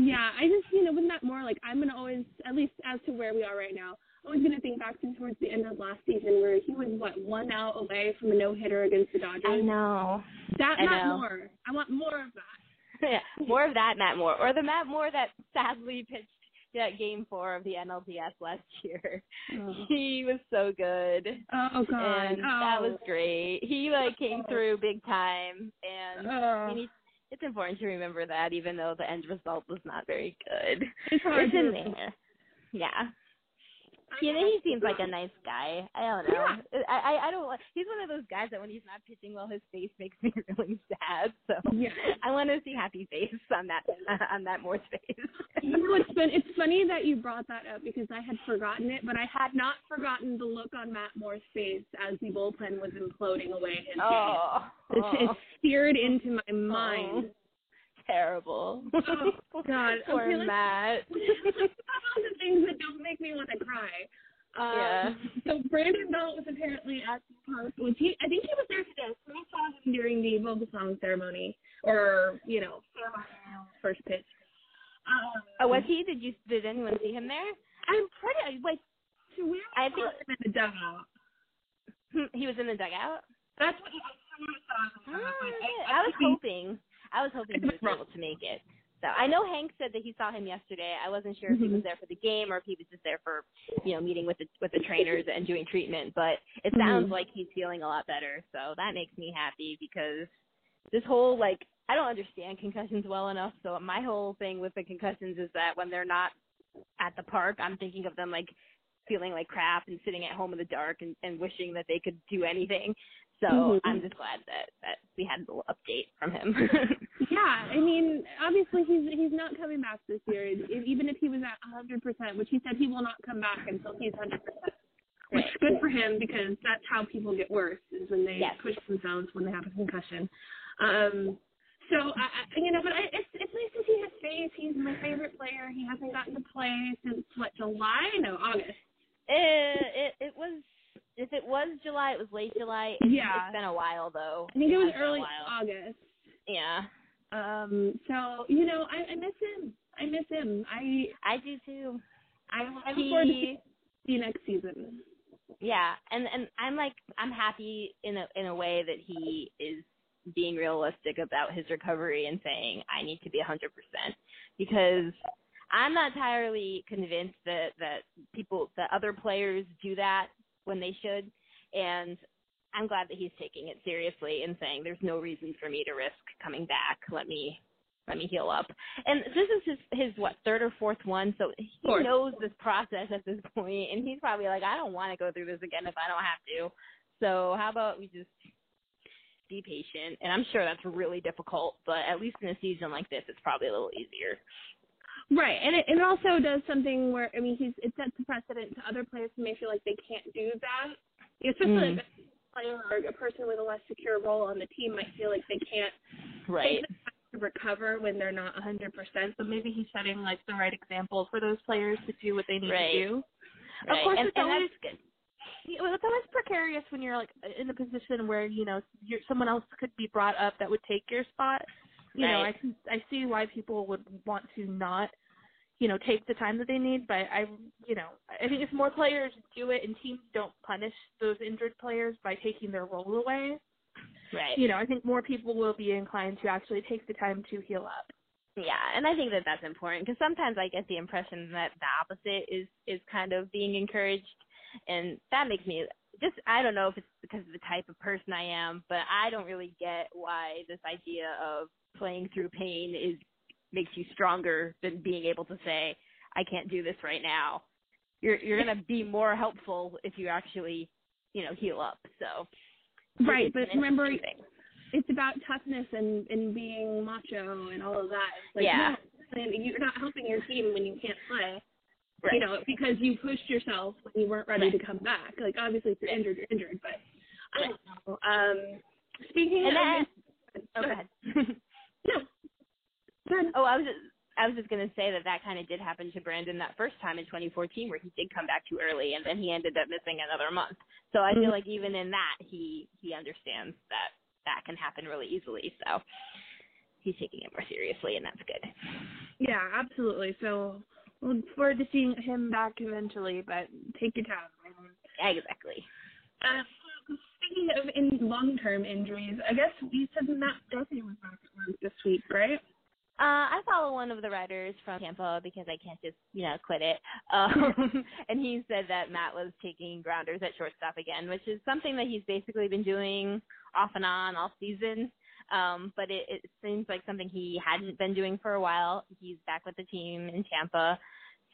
Yeah, I just you know with that more like I'm gonna always at least as to where we are right now, I'm always going to think back to towards the end of last season where he was what one out away from a no hitter against the Dodgers. I know. That I Matt know. Moore. I want more of that. [laughs] yeah, more of that Matt Moore, or the Matt Moore that sadly pitched that game four of the NLDS last [laughs] year. Oh, He was so good. oh God. and oh. that was oh. great. He like came Oh. through big time, and Oh. we need, it's important to remember that, even though the end result was not very good. It's It's in there. Yeah. Know, he seems like a [laughs] nice guy. I don't know. I, I I don't. He's one of those guys that when he's not pitching well, his face makes me [laughs] really sad. So Yeah. I want to see happy face on that [laughs] on that Moore's face. You know, it's fun. It's funny that you brought that up because I had forgotten it, but I had not forgotten the look on Matt Moore's face as the bullpen was imploding away his game. oh, It's, oh, it's seared into my oh. mind. [laughs] terrible. Oh, [laughs] God. [laughs] Poor Okay, let's- Matt. all the things that don't make me want to cry. Um, Yeah. So Brandon Belt was apparently at the park. Was he? I think he was there today. So I saw him during the Vogelsong ceremony, or you know, first pitch. Um, Oh, was he? Did you? Did anyone see him there? I'm pretty. So where I think- him in the dugout? Hmm, He was in the dugout. That's what I sort saw. him in the dugout, but Oh, I was hoping. I was hoping he was able to make it. So I know Hank said that he saw him yesterday. I wasn't sure if he was Mhm. there for the game or if he was just there for, you know, meeting with the with the trainers and doing treatment. But it sounds Mhm. like he's feeling a lot better. So that makes me happy because this whole like I don't understand concussions well enough. So my whole thing with the concussions is that when they're not at the park, I'm thinking of them like feeling like crap and sitting at home in the dark and, and wishing that they could do anything. So Mhm. I'm just glad that that we had a little update from him. [laughs] Yeah, I mean, obviously he's he's not coming back this year. E- Even if he was at 100%, which he said he will not come back until he's 100%. Which is good for him because that's how people get worse is when they Yes. push themselves when they have a concussion. Um, so I, I you know, but I, it's it's nice to see his face. He's my favorite player. He hasn't gotten to play since what July? No, August. it, it it was if it was July, it was late July. It's, Yeah. it's been a while though. I think it was early. August. Yeah, Um, so you know, I, I miss him. I miss him. I I do too. I, look forward to see you next season. yeah, and and I'm like I'm happy in a in a way that he is being realistic about his recovery and saying I need to be 100% because I'm not entirely convinced that that people that other players do that when they should and I'm glad that he's taking it seriously and saying there's no reason for me to risk coming back. Let me let me heal up. And this is his his what third or fourth one, so he Fourth. knows this process at this point, and he's probably like, I don't want to go through this again if I don't have to. So how about we just be patient? And I'm sure that's really difficult, but at least in a season like this, it's probably a little easier. Right, and it, it also does something where I mean he's it sets a precedent to other players who may feel like they can't do that, especially Mm. like a player or a person with a less secure role on the team might feel like they can't Right. take the time to recover when they're not 100%. So maybe he's setting like the right example for those players to do what they need Right. to do. Right. Of course, and, it's and always that's good. you know, it's always precarious when you're like in a position where you know you're, someone else could be brought up that would take your spot. You know, I can I see why people would want to not, you know, take the time that they need. But I, you know, I think if more players do it and teams don't punish those injured players by taking their role away, Right. you know, I think more people will be inclined to actually take the time to heal up. Yeah, and I think that that's important because sometimes I get the impression that the opposite is is kind of being encouraged, and that makes me just I don't know if it's because of the type of person I am, but I don't really get why this idea of playing through pain is makes you stronger than being able to say I can't do this right now. You're you're gonna be more helpful if you actually you know heal up. So Right, but remember, thing. it's about toughness and and being macho and all of that. It's like, Yeah. no, you're not helping your team when you can't play. right. you know, because you pushed yourself when you weren't ready Right. to come back. Like obviously, if you're injured, you're injured. But I don't know. Um, speaking and of, that oh, [laughs] go ahead. [laughs] No, good. Oh, I was just, I was just gonna say that that kind of did happen to Brandon that first time in 2014, where he did come back too early, and then he ended up missing another month. So I feel like even in that, he he understands that that can happen really easily. So he's taking it more seriously, and that's good. Yeah, absolutely. So We'll look forward to seeing him back eventually, but take your time. Yeah, exactly. Uh, speaking of in long-term injuries, I guess you said Matt Duffy was back at work this week, right? Uh, I follow one of the writers from Tampa because I can't just, you know, quit it. Um, [laughs] and he said that Matt was taking grounders at shortstop again, which is something that he's basically been doing off and on all season. Um, but it, it seems like something he hadn't been doing for a while. He's back with the team in Tampa.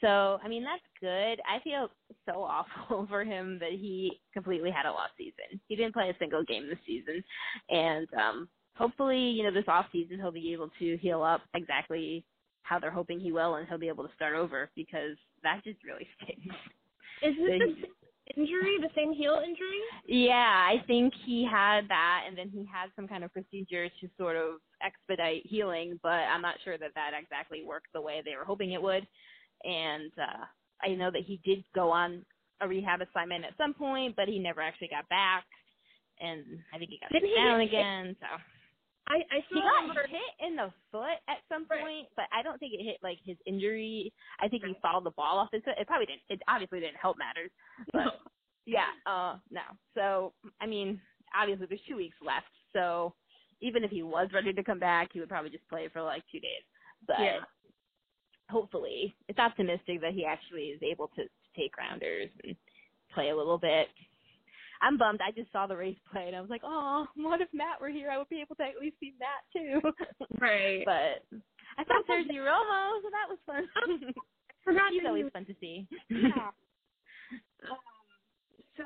So, I mean, that's good. I feel so [laughs] awful for him that he completely had a lost season. He didn't play a single game this season. And um hopefully, you know, this off season he'll be able to heal up exactly how they're hoping he will and he'll be able to start over because that just really [laughs] stinks. Is this the injury, the same heel injury? Yeah, I think he had that, and then he had some kind of procedure to sort of expedite healing, but I'm not sure that that exactly worked the way they were hoping it would. And uh I know that he did go on a rehab assignment at some point, but he never actually got back. And I think he got Didn't down again. So I I he got remember. hit in the foot at some point, but I don't think it hit like his injury. I think he fouled the ball off his foot. It probably didn't. It obviously didn't help matters. [laughs] But yeah, uh, no. So I mean, obviously there's two weeks left. So even if he was ready to come back, he would probably just play for like two days. But Yeah. hopefully, it's optimistic that he actually is able to, to take grounders and play a little bit. I'm bummed. I just saw the Rays play and I was like, oh, what if Matt were here? I would be able to at least see Matt too. [laughs] Right. but I saw Sergio Romo, so that was fun. [laughs] forgot He's always fun to see. [laughs] Yeah. um, so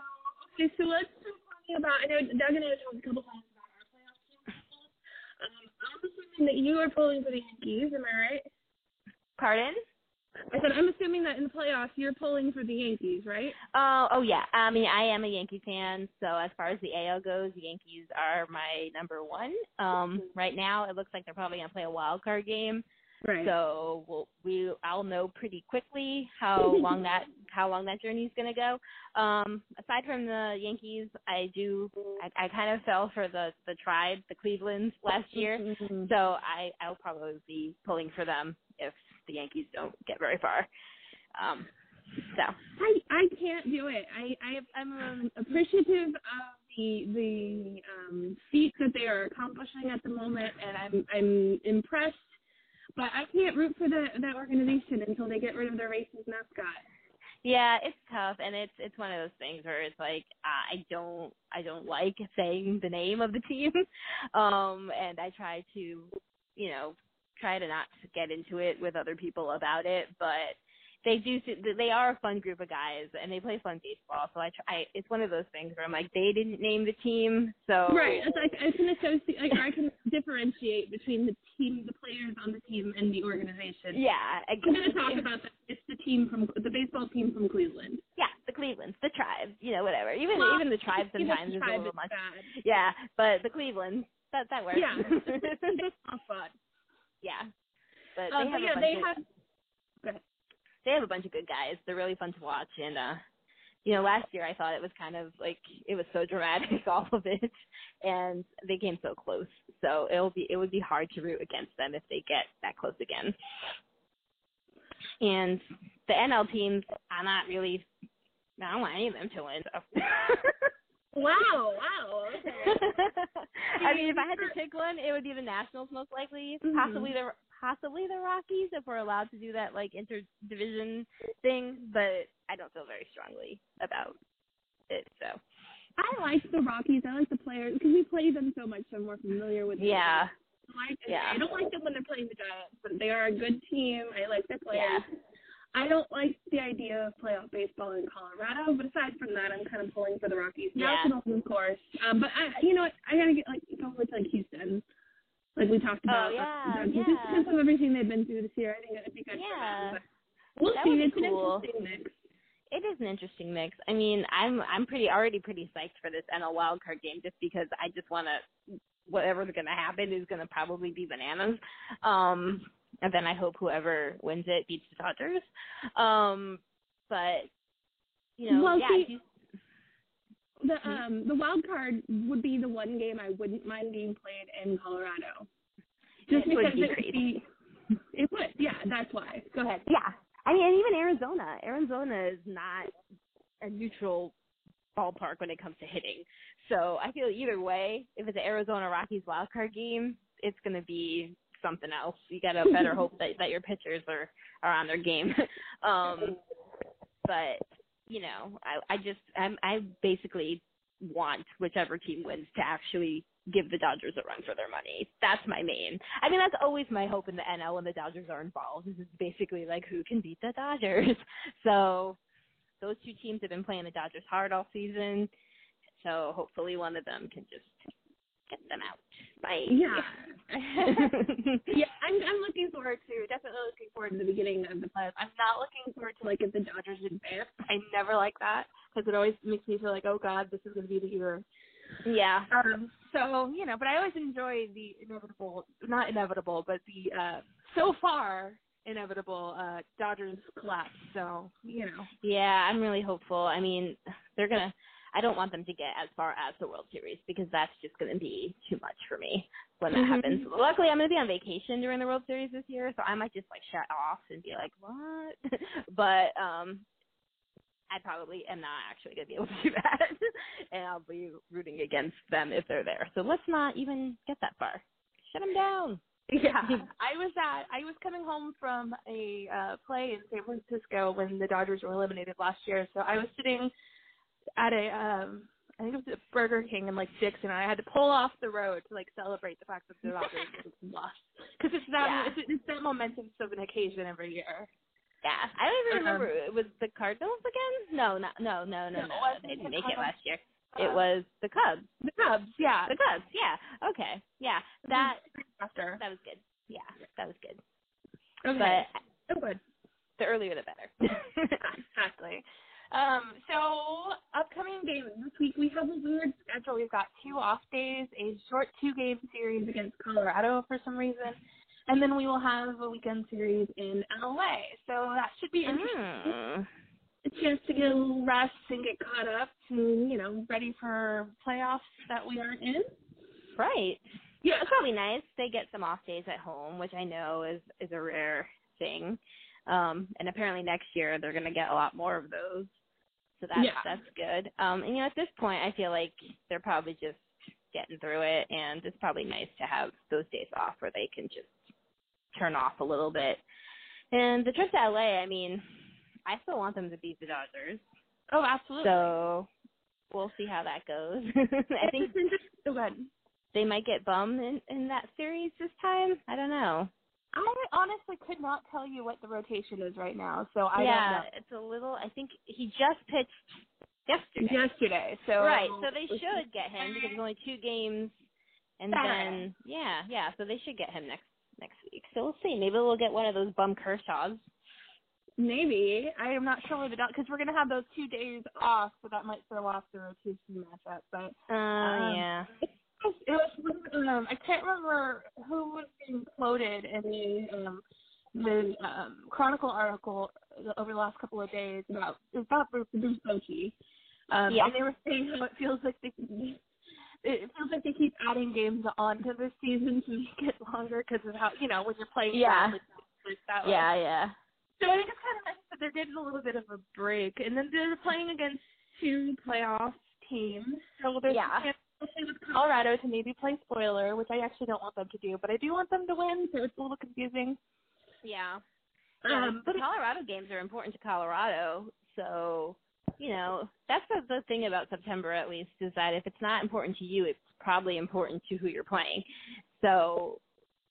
okay, so let's talk about. I know Doug and I talked a couple times about our playoff team. Um, I'm assuming that you are pulling for the Yankees. Am I right? Pardon? I said I'm assuming that in the playoffs you're pulling for the Yankees, right? Oh, oh yeah. I mean, I am a Yankee fan, so as far as the AL goes, the Yankees are my number one. Um, right now, it looks like they're probably gonna play a wild card game, Right. so we'll, we I'll know pretty quickly how [laughs] long that how long that journey is gonna go. Um, aside from the Yankees, I do I, I kind of fell for the the tribe, the Clevelands last year, Mhm. so I I'll probably be pulling for them if the Yankees don't get very far. Um, so. I I can't do it. I I I'm um, appreciative of the the um feats that they are accomplishing at the moment, and I'm I'm impressed. But I can't root for that that organization until they get rid of their racist mascot. Yeah, it's tough, and it's it's one of those things where it's like uh, I don't I don't like saying the name of the team, [laughs] um, and I try to, you know, try to not get into it with other people about it, but they do they are a fun group of guys and they play fun baseball. So I try. It's one of those things where I'm like they didn't name the team, so Right. It's like I can associate, like, I can differentiate between the team, the players on the team, and the organization. Yeah, I'm going to talk about that. It's the team from the baseball team from Cleveland. yeah, the Clevelands, the tribes, you know, whatever. Even Well, even the tribes sometimes the is a little much. bad. Yeah, but the Clevelands that that works. Yeah. [laughs] Yeah, but Um, they but have yeah, a bunch they of have. They have a bunch of good guys. They're really fun to watch, and uh, you know, last year I thought it was kind of like it was so [laughs] dramatic, all of it, and they came so close. So it'll be it would be hard to root against them if they get that close again. And the NL teams, I'm not really. I don't want any of them to win. So. [laughs] Wow! Wow! Okay. [laughs] I mean, if I had to pick one, it would be the Nationals most likely. Mhm. Possibly the possibly the Rockies if we're allowed to do that like interdivision thing, but I don't feel very strongly about it. So I like the Rockies. I like the players because we play them so much. So I'm more familiar with. them. yeah, I like. Yeah. I don't like them when they're playing the Giants, but they are a good team. I like their players. yeah, I don't like the idea of playoff baseball in Colorado, but aside from that, I'm kind of pulling for the Rockies. Yeah. Nationals, of course. Um, but I, you know what? I gotta get like go with like Houston, like we talked Oh, about. yeah, uh, yeah. Just because of everything they've been through this year, I think it'd be good Yeah. for them. But we'll That see. It's cool. an interesting mix. it is an interesting mix. I mean, I'm I'm pretty already pretty psyched for this NL wild card game just because I just want to whatever's going to happen is going to probably be bananas. Um and then I hope whoever wins it beats the Dodgers. Um but you know, Well, yeah, see- The um the wild card would be the one game I wouldn't mind being played in Colorado. Just It would because be it would great. be. It would. Yeah, that's why. Go ahead. Yeah. I mean, and even Arizona. Arizona is not a neutral ballpark when it comes to hitting. So I feel either way, if it's an Arizona Rockies wild card game, it's going to be something else. You got to better [laughs] hope that that your pitchers are are on their game. [laughs] um, but you know, I I just I'm I basically want whichever team wins to actually give the Dodgers a run for their money. That's my main. I mean, that's always my hope in the NL when the Dodgers are involved. This is basically like who can beat the Dodgers. [laughs] So those two teams have been playing the Dodgers hard all season. So hopefully one of them can just get them out. Bye. Yeah. [laughs] yeah, I'm I'm looking forward to definitely looking forward to the beginning of the playoffs. I'm not looking forward to like if the Dodgers advance. I never like that because it always makes me feel like oh god, this is going to be the year. Yeah. Um. So you know, but I always enjoy the inevitable, not inevitable, but the uh so far inevitable uh Dodgers collapse. So you know. Yeah, I'm really hopeful. I mean, they're gonna. I don't want them to get as far as the World Series because that's just going to be too much for me when that Mhm. happens. Luckily, I'm going to be on vacation during the World Series this year, so I might just like shut off and be like, "What?" [laughs] but um I probably am not actually going to be able to do [laughs] that, and I'll be rooting against them if they're there. So let's not even get that far. Shut them down. [laughs] Yeah, I was at I was coming home from a uh play in San Francisco when the Dodgers were eliminated last year. So I was sitting at a um I think it was Burger King in like Dixon. And I had to pull off the road to like celebrate the fact that the [laughs] Dodgers lost because it's that Yeah. it's, it's that momentous of an occasion every year. Yeah, I don't even Um, remember. It was the Cardinals again? No, not no, no, no, No, no. it They the didn't make it last year. It Uh, was the Cubs. The Cubs, yeah. The Cubs, yeah. Okay, yeah. That after. that was good. Yeah, that was good. Okay. But oh, good. the earlier the better. [laughs] exactly. Um, so upcoming games this week we have a weird schedule. We've got two off days, a short two game series against Colorado for some reason, and then we will have a weekend series in LA. So that should be interesting. Mm. A chance to get a little rest and get caught up and, you know, ready for playoffs that we aren't in. Right. Yeah, It's probably nice. They get some off days at home, which I know is is a rare thing. Um, and apparently next year they're going to get a lot more of those. So that's Yeah. that's good. Um, and you know, at this point, I feel like they're probably just getting through it, and it's probably nice to have those days off where they can just turn off a little bit. And the trip to LA, I mean, I still want them to beat the Dodgers, Oh, absolutely. so we'll see how that goes. [laughs] I think good. they might get bummed in in that series this time. I don't know. I honestly could not tell you what the rotation is right now, so I yeah, don't know. it's a little. I think he just pitched yesterday. yesterday. So Right, so they should get him because there's only two games, and then yeah, yeah, so they should get him next next week. So we'll see. Maybe we'll get one of those bum Kershaws. maybe I am not sure where the because we're gonna have those two days off, so that might throw off the rotation matchup. But Uh, Um, yeah. It was um, I can't remember who was being quoted in the um, the um, Chronicle article over the last couple of days about about Bruce Bochy. Um, Yeah. and they were saying how it feels like they it feels like they keep adding games on to this season to make it longer because of how you know when you're playing Yeah. like, like that. Yeah, yeah. So I think it's kind of nice that they're getting a little bit of a break, and then they're playing against two playoff teams. So there's Yeah. a chance, with Colorado, to maybe play spoiler, which I actually don't want them to do, but I do want them to win. So it's a little confusing. Yeah. Yeah, Um, but Colorado games are important to Colorado, so you know that's the, the thing about September at least is that if it's not important to you, it's probably important to who you're playing. So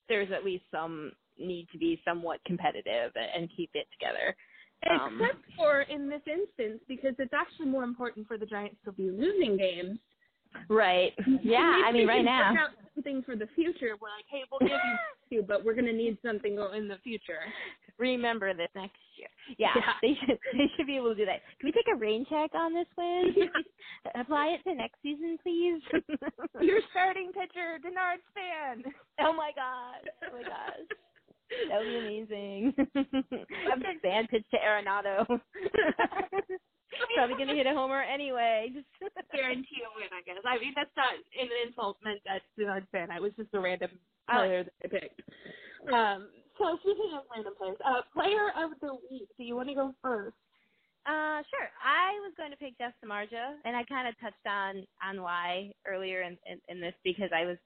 there's at least some need to be somewhat competitive and keep it together. Um, except for in this instance, because it's actually more important for the Giants to be losing games. Right. [laughs] Yeah. I mean, right now. something for the future. We're like, hey, we'll give you [laughs] two, but we're gonna need something in the future. Remember this next year. Yeah, Yeah. they should they should be able to do that. Can we take a rain check on this win? [laughs] Apply it to next season, please. Your starting pitcher, Denard Span. oh my god! Oh my gosh, that would be amazing. I'm a fan pitch to Arenado. Probably gonna hit a homer anyway. [laughs] Just guarantee a win, I guess. I mean, that's not an insult meant at Denard Span. I was just a random Oh. player that I picked. Um, so speaking of random players. Uh, player of the week. Do you want to go first? Uh, sure. I was going to pick Jeff Samardzija, and I kind of touched on on why earlier in, in in this because I was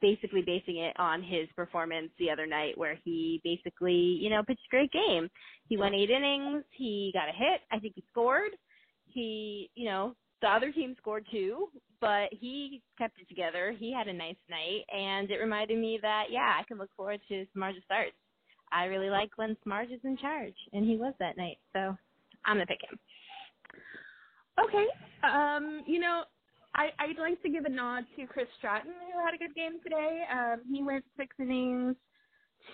basically basing it on his performance the other night where he basically, you know, pitched a great game. He went eight innings, he got a hit, I think he scored. He, you know, the other team scored too, but he kept it together. He had a nice night and it reminded me that yeah, I can look forward to Samardzija starts. I really like when Smarge is in charge and he was that night. So I'm gonna pick him. Okay. Um, you know, I, I'd like to give a nod to Chris Stratton, who had a good game today. Um, he went six innings,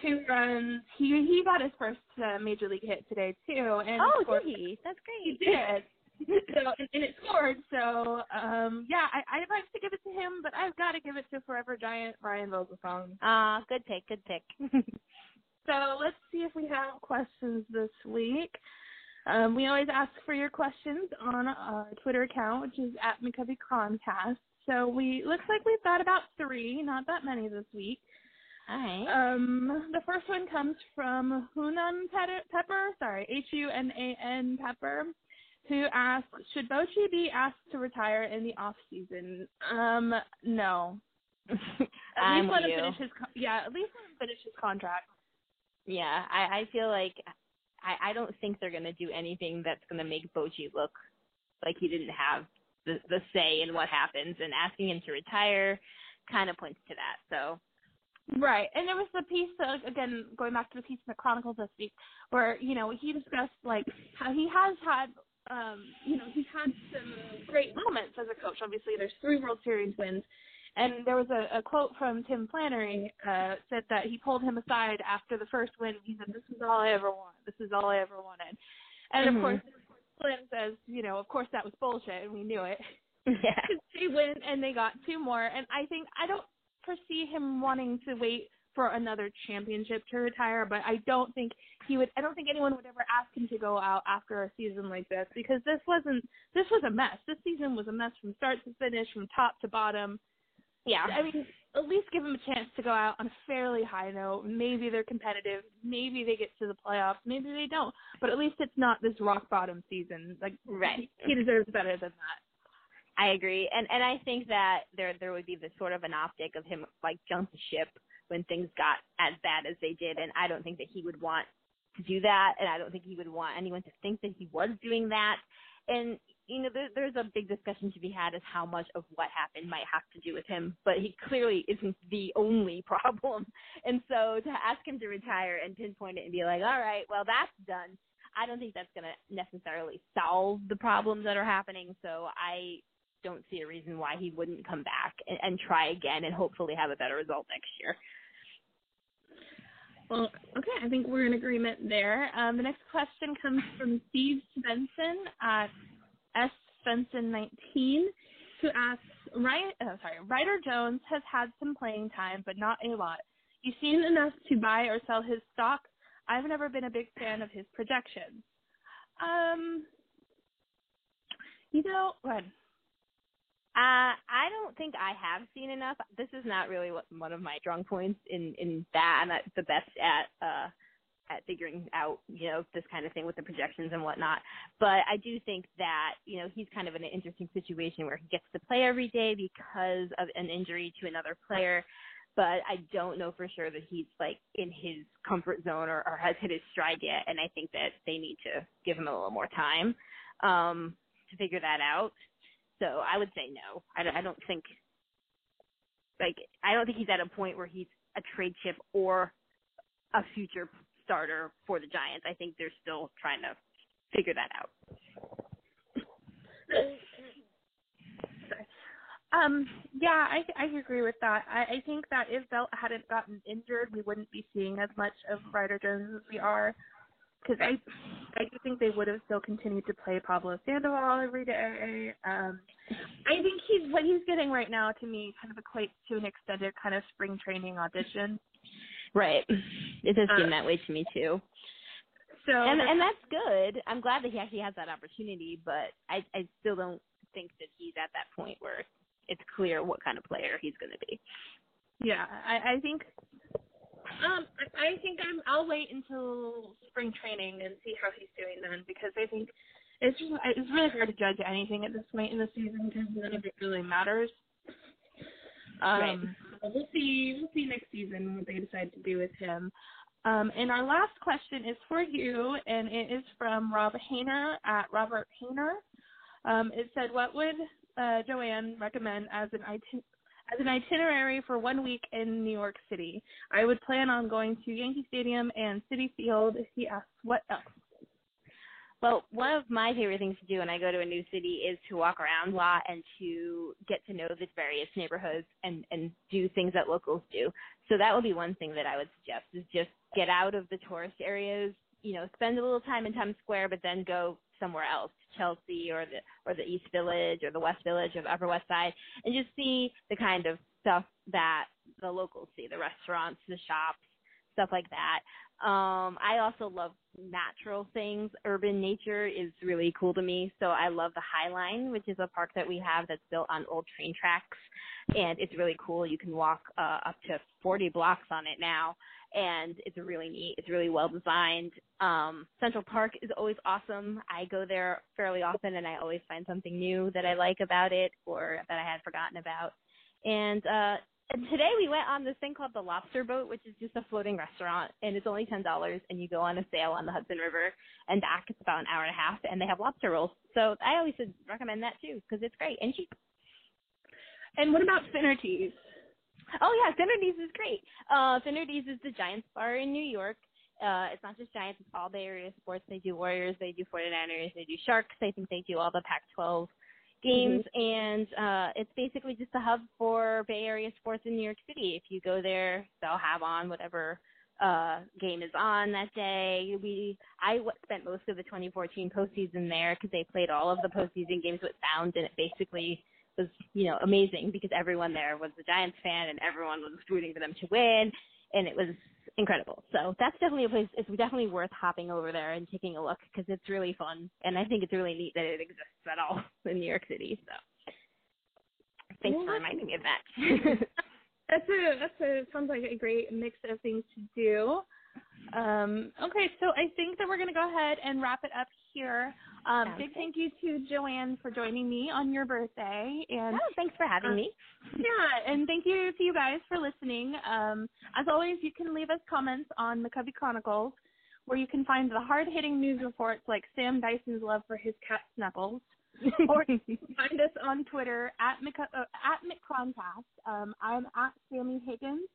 two runs. He he got his first uh, major league hit today too. And oh, did he? That's great. He did. so and, and it scored. So um, yeah, I, I'd like to give it to him, but I've got to give it to Forever Giant Ryan Vogelsong. Ah, uh, good pick. Good pick. [laughs] so let's see if we have questions this week. Um, we always ask for your questions on our Twitter account, which is at McCovey. So we looks like we've got about three, not that many this week. All right. Um, the first one comes from Hunan Pepper, sorry, H U N A N Pepper, who asks, should Bochy be asked to retire in the off season? Um, no. [laughs] at least let him finish his yeah, at least let him finish his contract. Yeah, I, I feel like I, I don't think they're going to do anything that's going to make Bochy look like he didn't have the, the say in what happens. And asking him to retire kind of points to that. So. Right, and there was the piece uh, again going back to the piece in the Chronicles this week, where you know he discussed like how he has had, um, you know, he's had some great moments as a coach. Obviously, there's three World Series wins, and there was a, a quote from Tim Flannery uh, said that he pulled him aside after the first win. He said, "This is all I ever wanted. This is all I ever wanted." And mm-hmm. of course, Flynn says, "You know, of course that was bullshit, and we knew it." Yeah. [laughs] they win, and they got two more. And I think I don't foresee him wanting to wait for another championship to retire, but I don't think he would I don't think anyone would ever ask him to go out after a season like this because this wasn't this was a mess. This season was a mess from start to finish, from top to bottom. Yeah. I mean, at least give them a chance to go out on a fairly high note. Maybe they're competitive. Maybe they get to the playoffs. Maybe they don't. But at least it's not this rock bottom season. Like right. he deserves better than that. I agree, and and I think that there there would be this sort of an optic of him like jump the ship when things got as bad as they did, and I don't think that he would want to do that, and I don't think he would want anyone to think that he was doing that. And you know, there, there's a big discussion to be had as how much of what happened might have to do with him, but he clearly isn't the only [laughs] problem. And so to ask him to retire and pinpoint it and be like, all right, well, that's done, I don't think that's going to necessarily solve the problems that are happening. So I don't see a reason why he wouldn't come back and, and try again and hopefully have a better result next year. Well, okay, I think we're in agreement there. Um, the next question comes from Steve Svensson at S Fenson 19, who asks, Ryan, oh, sorry, Ryder Jones has had some playing time, but not a lot. You've seen enough to buy or sell his stock. I've never been a big fan of his projections. Um, you know, what? Uh, I don't think I have seen enough. This is not really what, one of my strong points in in that. I'm not the best at uh at figuring out you know this kind of thing with the projections and whatnot. But I do think that you know he's kind of in an interesting situation where he gets to play every day because of an injury to another player. But I don't know for sure that he's like in his comfort zone or, or has hit his stride yet. And I think that they need to give him a little more time um, to figure that out. So I would say no. I, I don't think like I don't think he's at a point where he's a trade chip or a future starter for the Giants. I think they're still trying to figure that out. Um, yeah, I I agree with that. I, I think that if Belt hadn't gotten injured, we wouldn't be seeing as much of Ryder Jones as we are because I I do think they would have still continued to play Pablo Sandoval every day. Um, I think he's what he's getting right now to me kind of equates to an extended kind of spring training audition. Right. It does seem Uh, that way to me too. So And and that's good. I'm glad that he actually has that opportunity, but I I still don't think that he's at that point where it's clear what kind of player he's going to be. yeah, I, I think Um, I think I'm. I'll wait until spring training and see how he's doing then, because I think it's just it's really hard to judge anything at this point in the season because none of it really matters. Um, right. We'll see. We'll see next season what they decide to do with him. Um, and our last question is for you, and it is from Rob Hayner at Robert Hayner. Um, it said, "What would uh, Joanne recommend as an iti- as an itinerary for one week in New York City? I would plan on going to Yankee Stadium and Citi Field." He asks, "What else?" Well, one of my favorite things to do when I go to a new city is to walk around a lot and to get to know the various neighborhoods and and do things that locals do. So that would be one thing that I would suggest is just get out of the tourist areas, you know, spend a little time in Times Square, but then go somewhere else, Chelsea or the or the East Village or the West Village the Upper West Side, and just see the kind of stuff that the locals see, the restaurants, the shops, stuff like that. Um, I also love natural things. Urban nature is really cool to me. So I love the High Line, which is a park that we have that's built on old train tracks. And it's really cool. You can walk uh, up to 40 blocks on it now. And it's really neat. It's really well designed. Um, Central Park is always awesome. I go there fairly often and I always find something new that I like about it or that I had forgotten about. And uh, and today we went on this thing called the Lobster Boat, which is just a floating restaurant, and it's only ten dollars, and you go on a sail on the Hudson River and back. It's about an hour and a half, and they have lobster rolls. So I always recommend that too because it's great and cheap. And what about Finnerty's? Oh yeah, Finnerty's is great. Uh, Finnerty's is the Giants bar in New York. Uh, it's not just Giants; it's all Bay Area sports. They do Warriors, they do 49ers, they do Sharks. I think they do all the Pac-12 games mm-hmm. and uh it's basically just a hub for Bay Area sports in New York City. If you go there, they'll have on whatever uh game is on that day. We I w- spent most of the 2014 postseason there because they played all of the postseason games with sound, and it basically was you know amazing because everyone there was a Giants fan and everyone was rooting for them to win, and it was incredible. So that's definitely a place. It's definitely worth hopping over there and taking a look because it's really fun, and I think it's really neat that it exists at all [laughs] in New York City. So thanks for reminding me of that. [laughs] that's a that's a sounds like a great mix of things to do. Um, okay, so I think that we're going to go ahead and wrap it up here. Um, big thank you to Joanne for joining me on your birthday. And oh, thanks for having uh, me. [laughs] Yeah, and thank you to you guys for listening. Um, as always, you can leave us comments on the McCovey Chronicles, where you can find the hard-hitting news reports like Sam Dyson's love for his cat Snuggles. or you can [laughs] find us on Twitter at Mc, uh, at McCroncast. Um, I'm at Sammy Higgins.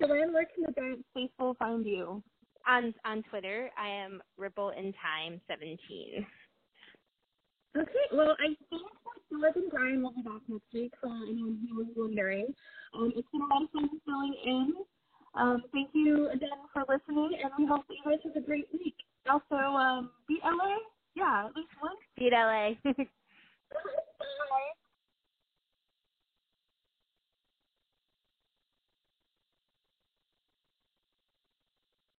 Joanne, where can the Giants faithful find you? On on Twitter, I am Ripple in Time 17. Okay, well, I think George and Brian will be back next week for anyone who was wondering. Um, it's been a lot of fun filling in. Um, thank you again for listening, and we hope that you guys have a great week. Also, um, beat LA? Yeah, at least once. Beat LA. [laughs] [laughs]